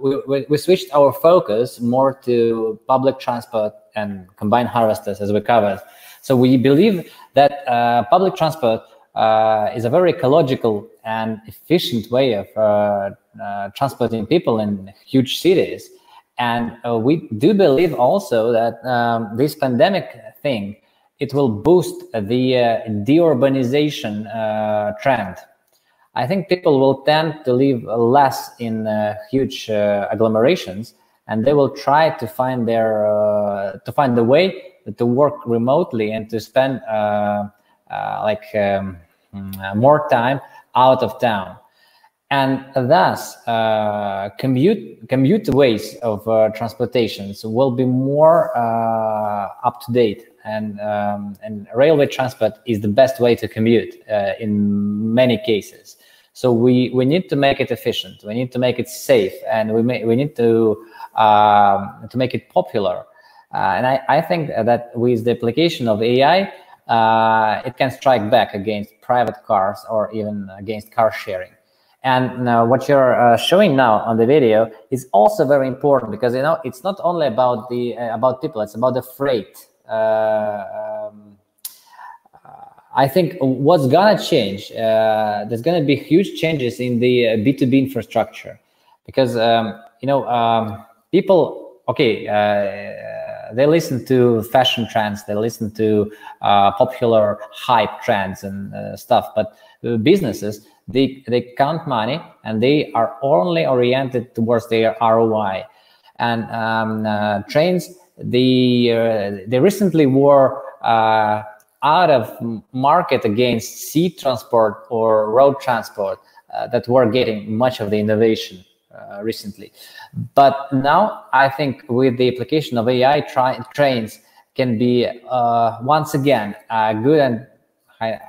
we, we, we switched our focus more to public transport and combined harvesters, as we covered. So we believe that public transport is a very ecological and efficient way of transporting people in huge cities. And uh, we do believe also that um, this pandemic thing it will boost the uh, deurbanization uh, trend. I think people will tend to live less in uh, huge uh, agglomerations, and they will try to find their uh, to find the way to work remotely and to spend like um, more time out of town. And thus uh, commute commute ways of uh, transportations will be more uh, up to date and um, and railway transport is the best way to commute uh, in many cases. So we we need to make it efficient. We need to make it safe and we may, we need to um, to make it popular uh, and I, I think that with the application of AI uh, it can strike back against private cars or even against car sharing and uh, what you're uh, showing now on the video is also very important because you know it's not only about the uh, about people; it's about the freight. Um, I think what's gonna change. There's gonna be huge changes in the B two B infrastructure because um, you know um, people. Okay, uh, they listen to fashion trends, they listen to popular hype trends and stuff, but businesses they they count money and they are only oriented towards their ROI. And um, uh, trains, they uh, they recently were uh, out of market against sea transport or road transport uh, that were getting much of the innovation uh, recently. But now I think with the application of AI, tri- trains can be uh, once again a good and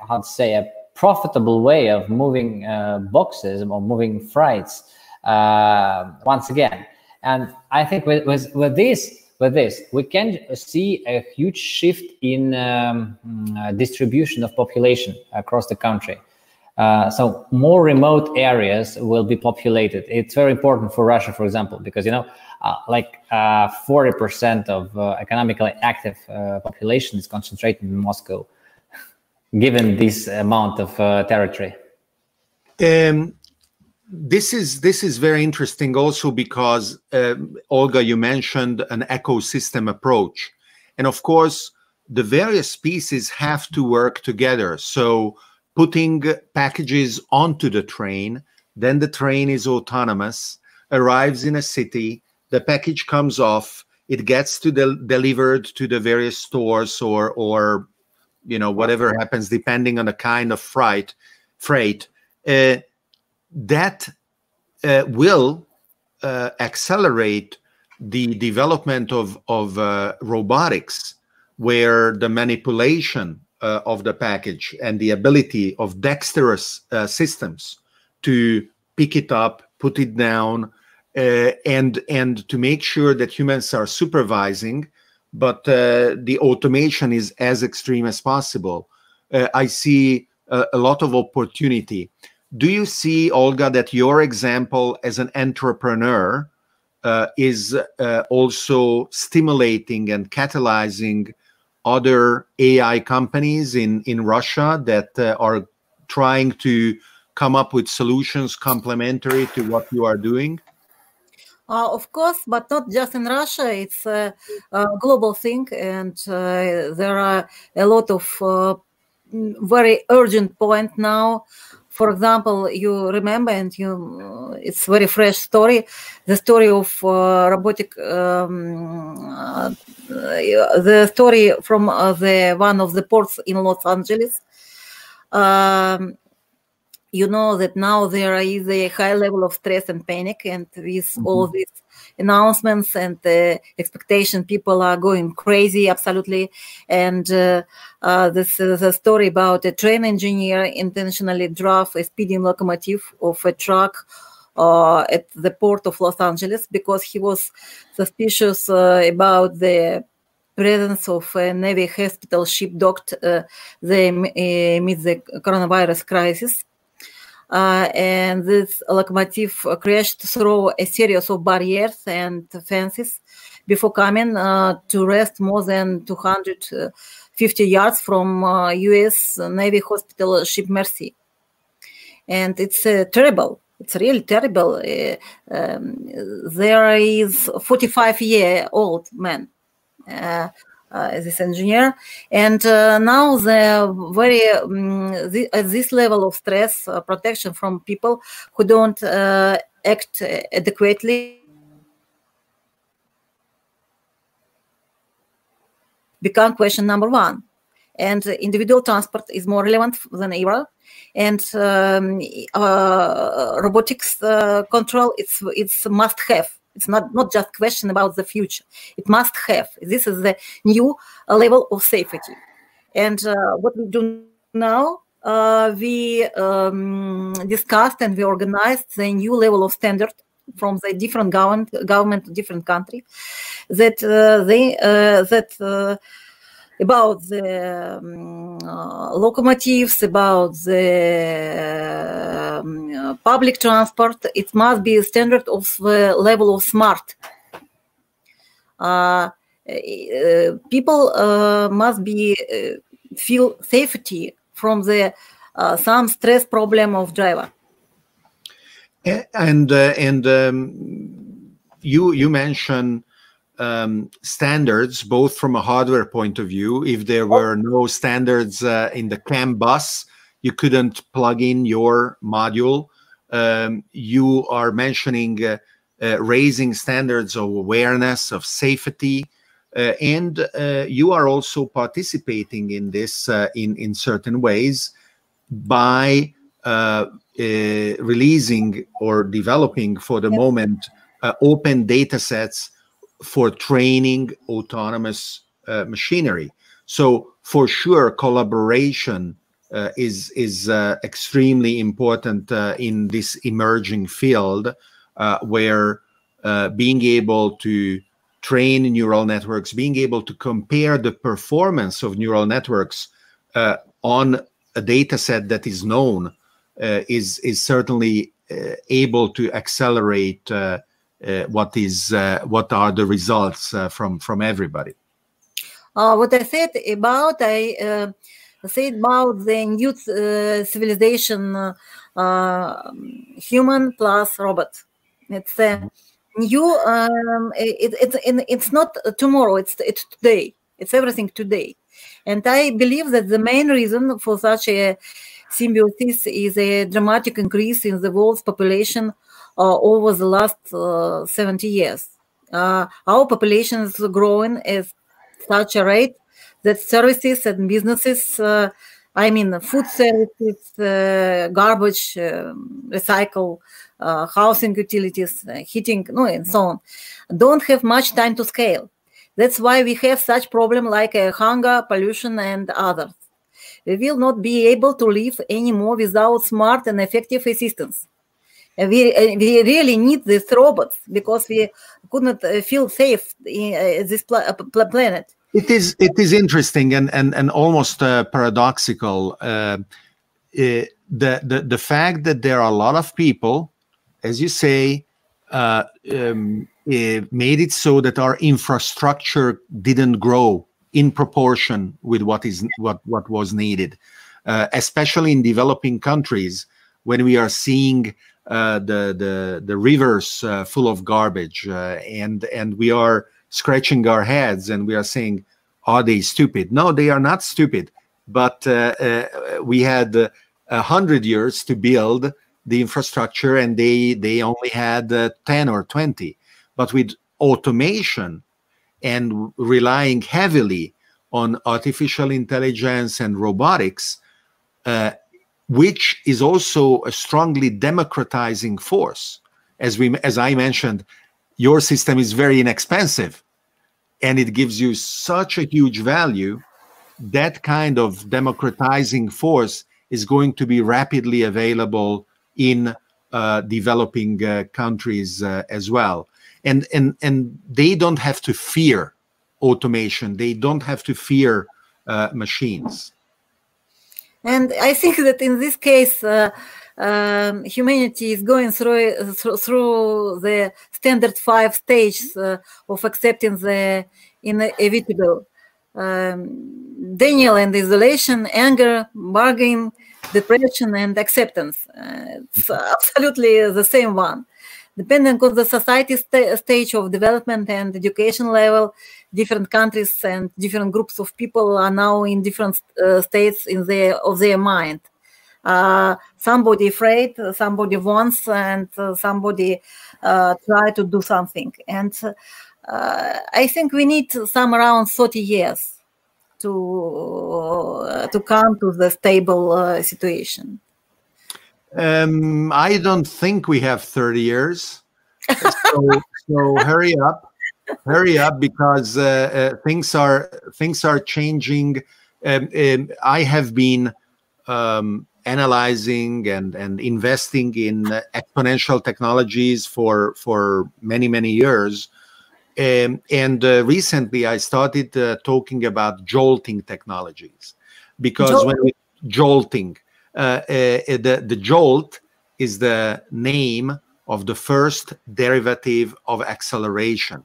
how to say a profitable way of moving uh, boxes or moving freights uh, once again. And I think with, with, with, this, with this, we can see a huge shift in um, uh, distribution of population across the country. Uh, so more remote areas will be populated. It's very important for Russia, for example, because you know, uh, like uh, forty percent of economically active population is concentrated in Moscow given this amount of uh, territory? Um, this is this is very interesting also because um, Olga, you mentioned an ecosystem approach, and of course the various pieces have to work together. So putting packages onto the train, then the train is autonomous, arrives in a city, the package comes off, it gets to the delivered to the various stores or or you know whatever happens depending on the kind of freight freight. Uh, that uh, will uh, accelerate the development of of uh, robotics where the manipulation uh, of the package and the ability of dexterous uh, systems to pick it up put it down and and to make sure that humans are supervising but uh, the automation is as extreme as possible. Uh, I see a, a, lot of opportunity. Do you see, Olga, that your example as an entrepreneur uh, is uh, also stimulating and catalyzing other AI companies in, in Russia that uh, are trying to come up with solutions complementary to what you are doing? Uh, of course, but not just in Russia. It's a, a global thing, and uh, there are a lot of uh, very urgent point now. For example, you remember, and you it's very fresh story, the story of uh, robotic, um, uh, the story from uh, the one of the ports in Los Angeles. Um, you know that now there is a high level of stress and panic and with mm-hmm. all these announcements and the expectation people are going crazy absolutely and uh, uh, this is a story about a train engineer intentionally drove a speeding locomotive of a truck uh, at the port of Los Angeles because he was suspicious uh, about the presence of a Navy hospital ship docked uh, there amid the coronavirus crisis. Uh, and this locomotive crashed through a series of barriers and fences before coming uh, to rest more than 250 yards from U.S. Navy hospital ship Mercy. And it's terrible it's really terrible. Uh, um, there is 45 year old man, uh, uh, this engineer, and uh, now the very um, the, at this level of stress uh, protection from people who don't uh, act adequately. Become question number one. And individual transport is more relevant than ever. And um, uh, robotics uh, control it's it's must have it's not not just question about the future. It must have. This is the new level of safety. And uh, what we do now uh, we um, discussed and we organized the new level of standard from the different government government different country that uh, they uh, that about the um, uh, locomotives, about the um, public transport, it must be a standard of the level of smart. Uh, uh, people uh, must be uh, feel safety from the uh, some stress problem of driver. And and um, you you mentioned um, standards, both from a hardware point of view. If there were no standards uh, in the CAN bus, you couldn't plug in your module. Um, you are mentioning uh, uh, raising standards of awareness, of safety, uh, and uh, you are also participating in this uh, in, in certain ways by releasing or developing for the moment open data sets for training autonomous uh, machinery. So for sure, collaboration uh, is is uh, extremely important uh, in this emerging field, uh, where being able to train neural networks, being able to compare the performance of neural networks on a data set that is known is is certainly able to accelerate what is uh, what are the results uh, from from everybody? What i said about i said about the new civilization human plus robot. It's a new um, it, it, it's not tomorrow it's it's today. It's everything today. And i believe that the main reason for such a symbiosis is a dramatic increase in the world's population uh, over the last uh, 70 years. Uh, our population is growing at such a rate that services and businesses I mean, food services, uh, garbage, uh, recycle, uh, housing utilities, heating, and so on, don't have much time to scale. That's why we have such problem like hunger, pollution, and others. We will not be able to live anymore without smart and effective assistance we, we really need these robots because we couldn't uh, feel safe in uh, this uh, planet. It is it is interesting and and and almost uh, paradoxical. Uh, the the the fact that there are a lot of people, as you say, uh, um, it made it so that our infrastructure didn't grow in proportion with what is what what was needed, especially in developing countries when we are seeing uh, the the the rivers uh, full of garbage, uh, and and we are scratching our heads and we are saying, "Are they stupid?" No, they are not stupid. But uh, uh, we had a hundred years to build the infrastructure, and they they only had ten or twenty. But with automation and relying heavily on artificial intelligence and robotics, uh, which is also a strongly democratizing force. As we as I mentioned, your system is very inexpensive and it gives you such a huge value. That kind of democratizing force is going to be rapidly available in uh, developing uh, countries uh, as well. And, and, and they don't have to fear automation, they don't have to fear uh, machines. And I think that in this case, uh, um, humanity is going through, through the standard five stages uh, of accepting the inevitable. Um, denial and isolation, anger, bargaining, depression, and acceptance. Uh, it's absolutely the same one. Depending on the society st- stage of development and education level, different countries and different groups of people are now in different uh, states in their of their mind. Uh, somebody afraid, somebody wants, and uh, somebody uh, try to do something. And uh, I think we need some around 30 years to uh, to come to the stable situation? Um, I don't think we have 30 years. so, so hurry up, hurry up because uh, uh, things are things are changing. Um, um, I have been um, analyzing and and investing in exponential technologies for for many many years um, and uh, recently, I started uh, talking about jolting technologies because Jol- when we jolting, the the jolt is the name of the first derivative of acceleration.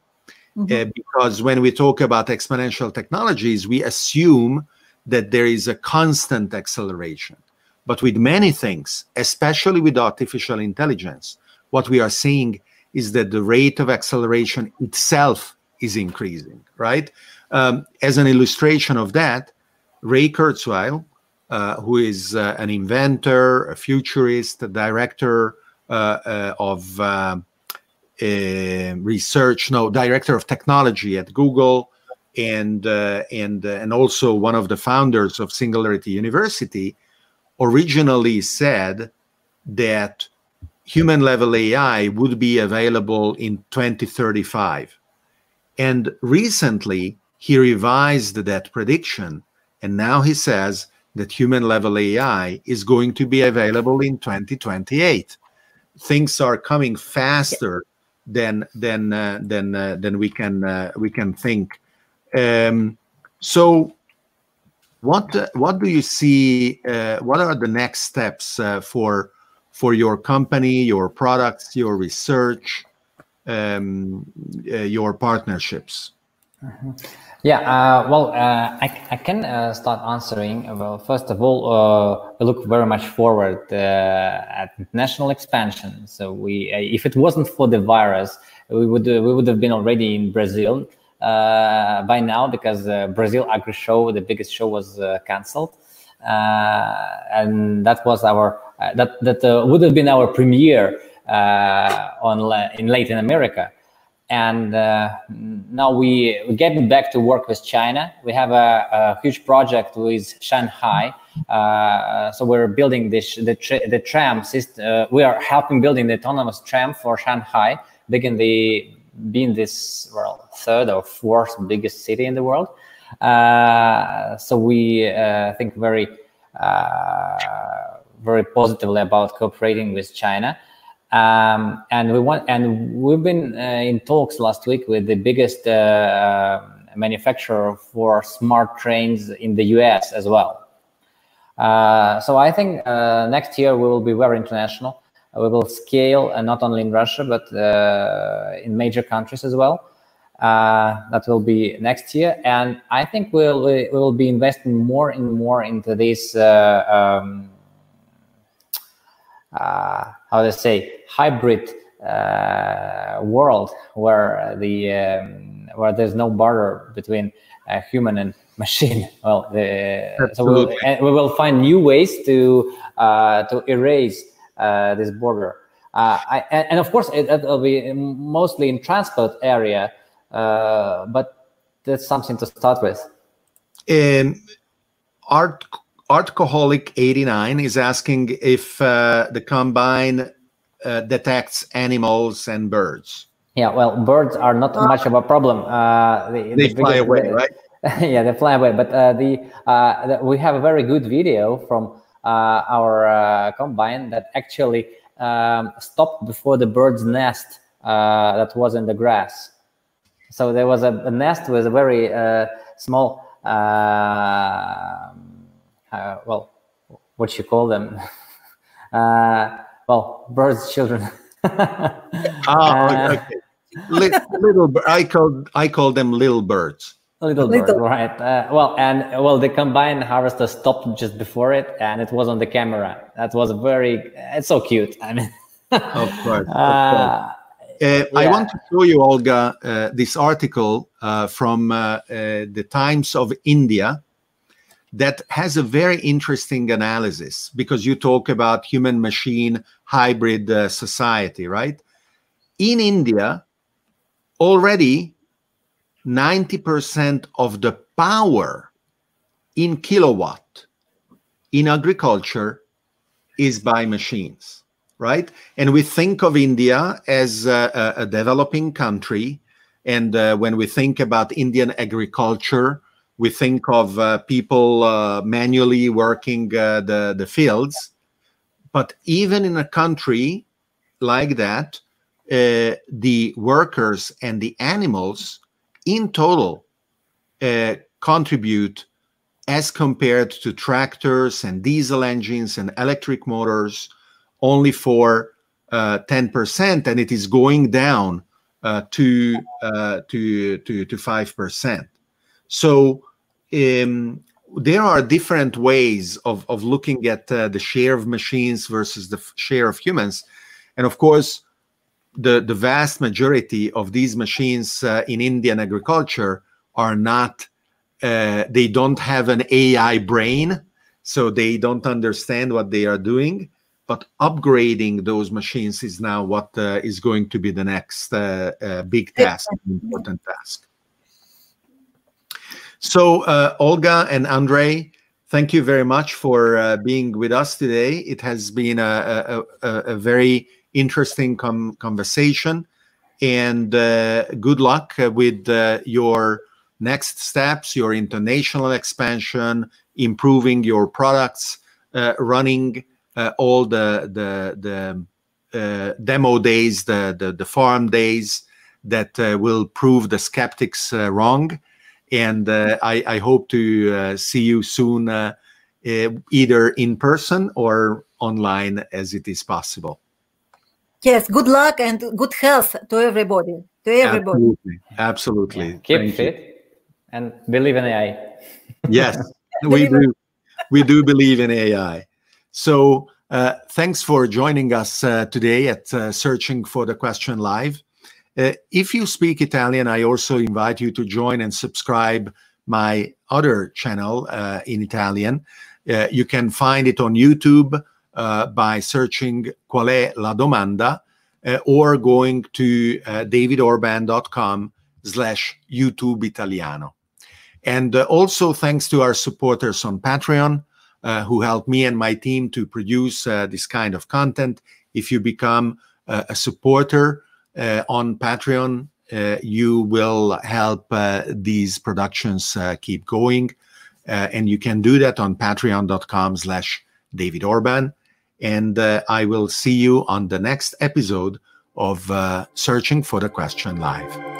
Mm-hmm. Uh, because when we talk about exponential technologies, we assume that there is a constant acceleration. But with many things, especially with artificial intelligence, what we are seeing is that the rate of acceleration itself is increasing, right? Um, as an illustration of that, Ray Kurzweil, uh, who is uh, an inventor, a futurist, a director uh, uh of uh, research, no, director of technology at Google, and and and also one of the founders of Singularity University, originally said that human level AI would be available in 2035. And recently, he revised that prediction. And now he says that human level AI is going to be available in 2028. Things are coming faster than than uh, than uh, than we can uh, we can think. Um, so, what what do you see? Uh, what are the next steps uh, for for your company, your products, your research, um, uh, your partnerships? Mm-hmm. Yeah, uh, well, uh, I, I can uh, start answering. Well, first of all, uh, we look very much forward uh, at international expansion. So we, if it wasn't for the virus, we would we would have been already in Brazil by now because Brazil Agrishow, the biggest show, was cancelled, and that was our uh, that that uh, would have been our premiere uh, on in Latin America. And now we, we getting back to work with China. We have a, a huge project with Shanghai. so we're building this the, tra- the tram system. we are helping building the autonomous tram for Shanghai, being the being this well third or fourth biggest city in the world. Uh, so we uh, think very uh, very positively about cooperating with China. Um, and we want, and we've been uh, in talks last week with the biggest uh, manufacturer for smart trains in the U.S. as well. Uh, so I think uh, next year we will be very international. We will scale uh, not only in Russia but uh, in major countries as well. that will be next year, and I think we'll we will be investing more and more into this. Um, uh, how to say hybrid uh, world where the um, where there's no border between uh, human and machine. Well, the, so we'll, we will find new ways to uh, to erase uh, this border. Uh, I, and, of course, it, will be mostly in transport area, but that's something to start with. Um, art Artcoholic89 is asking if uh, the combine uh, detects animals and birds. Yeah, well, birds are not uh, much of a problem. Uh, the, they the fly biggest, away, right? yeah, they fly away. But uh, the, uh, the, we have a very good video from our combine that actually um, stopped before the bird's nest uh, that was in the grass. So there was a, a nest with a very uh, small, uh, uh, well, what you call them? Uh, well, birds' children. ah, okay. little, little I call I call them little birds. Little, little. bird, right? Uh, well, and well, the combine harvester stopped just before it, and it was on the camera. That was very. It's so cute. I mean, of course. Of course. Uh, yeah. I want to show you, Olga, uh, this article uh, from uh, the Times of India that has a very interesting analysis because you talk about human machine hybrid society, right? In India, already 90% of the power in kilowatt in agriculture is by machines right? And we think of India as a, a developing country. And uh, when we think about Indian agriculture, we think of uh, people uh, manually working uh, the, the fields. But even in a country like that, uh, the workers and the animals in total uh, contribute as compared to tractors and diesel engines and electric motors only for uh, 10%, and it is going down uh, to, uh, to, to, to 5%. So um, there are different ways of, of looking at uh, the share of machines versus the share of humans. And of course, the, the vast majority of these machines uh, in Indian agriculture are not, uh, they don't have an AI brain, so they don't understand what they are doing but upgrading those machines is now what uh, is going to be the next uh, uh, big task, important task. So, uh, Olga and Andre, thank you very much for uh, being with us today. It has been a, a, a very interesting com conversation, and uh, good luck with your next steps, your international expansion, improving your products, running uh, all the the the uh, demo days, the, the, the farm days that uh, will prove the skeptics wrong. And I, I, hope to see you soon, either in person or online as it is possible. Yes, good luck and good health to everybody. To everybody. Absolutely. Absolutely. Yeah. Keep Thank fit you. and believe in AI. yes, we do. We do believe in AI. So uh, thanks for joining us uh, today at uh, Searching for the Question Live. Uh, if you speak Italian, I also invite you to join and subscribe my other channel uh, in Italian. Uh, you can find it on YouTube by searching Qual è la domanda or going to davidorban.com slash YouTube Italiano. And also thanks to our supporters on Patreon, uh, who help me and my team to produce uh, this kind of content. If you become uh, a supporter uh, Uh, on Patreon, uh, you will help uh, these productions uh, keep going. Uh, and you can do that on patreon.com slash David Orban. And I will see you on the next episode of Searching for the Question Live.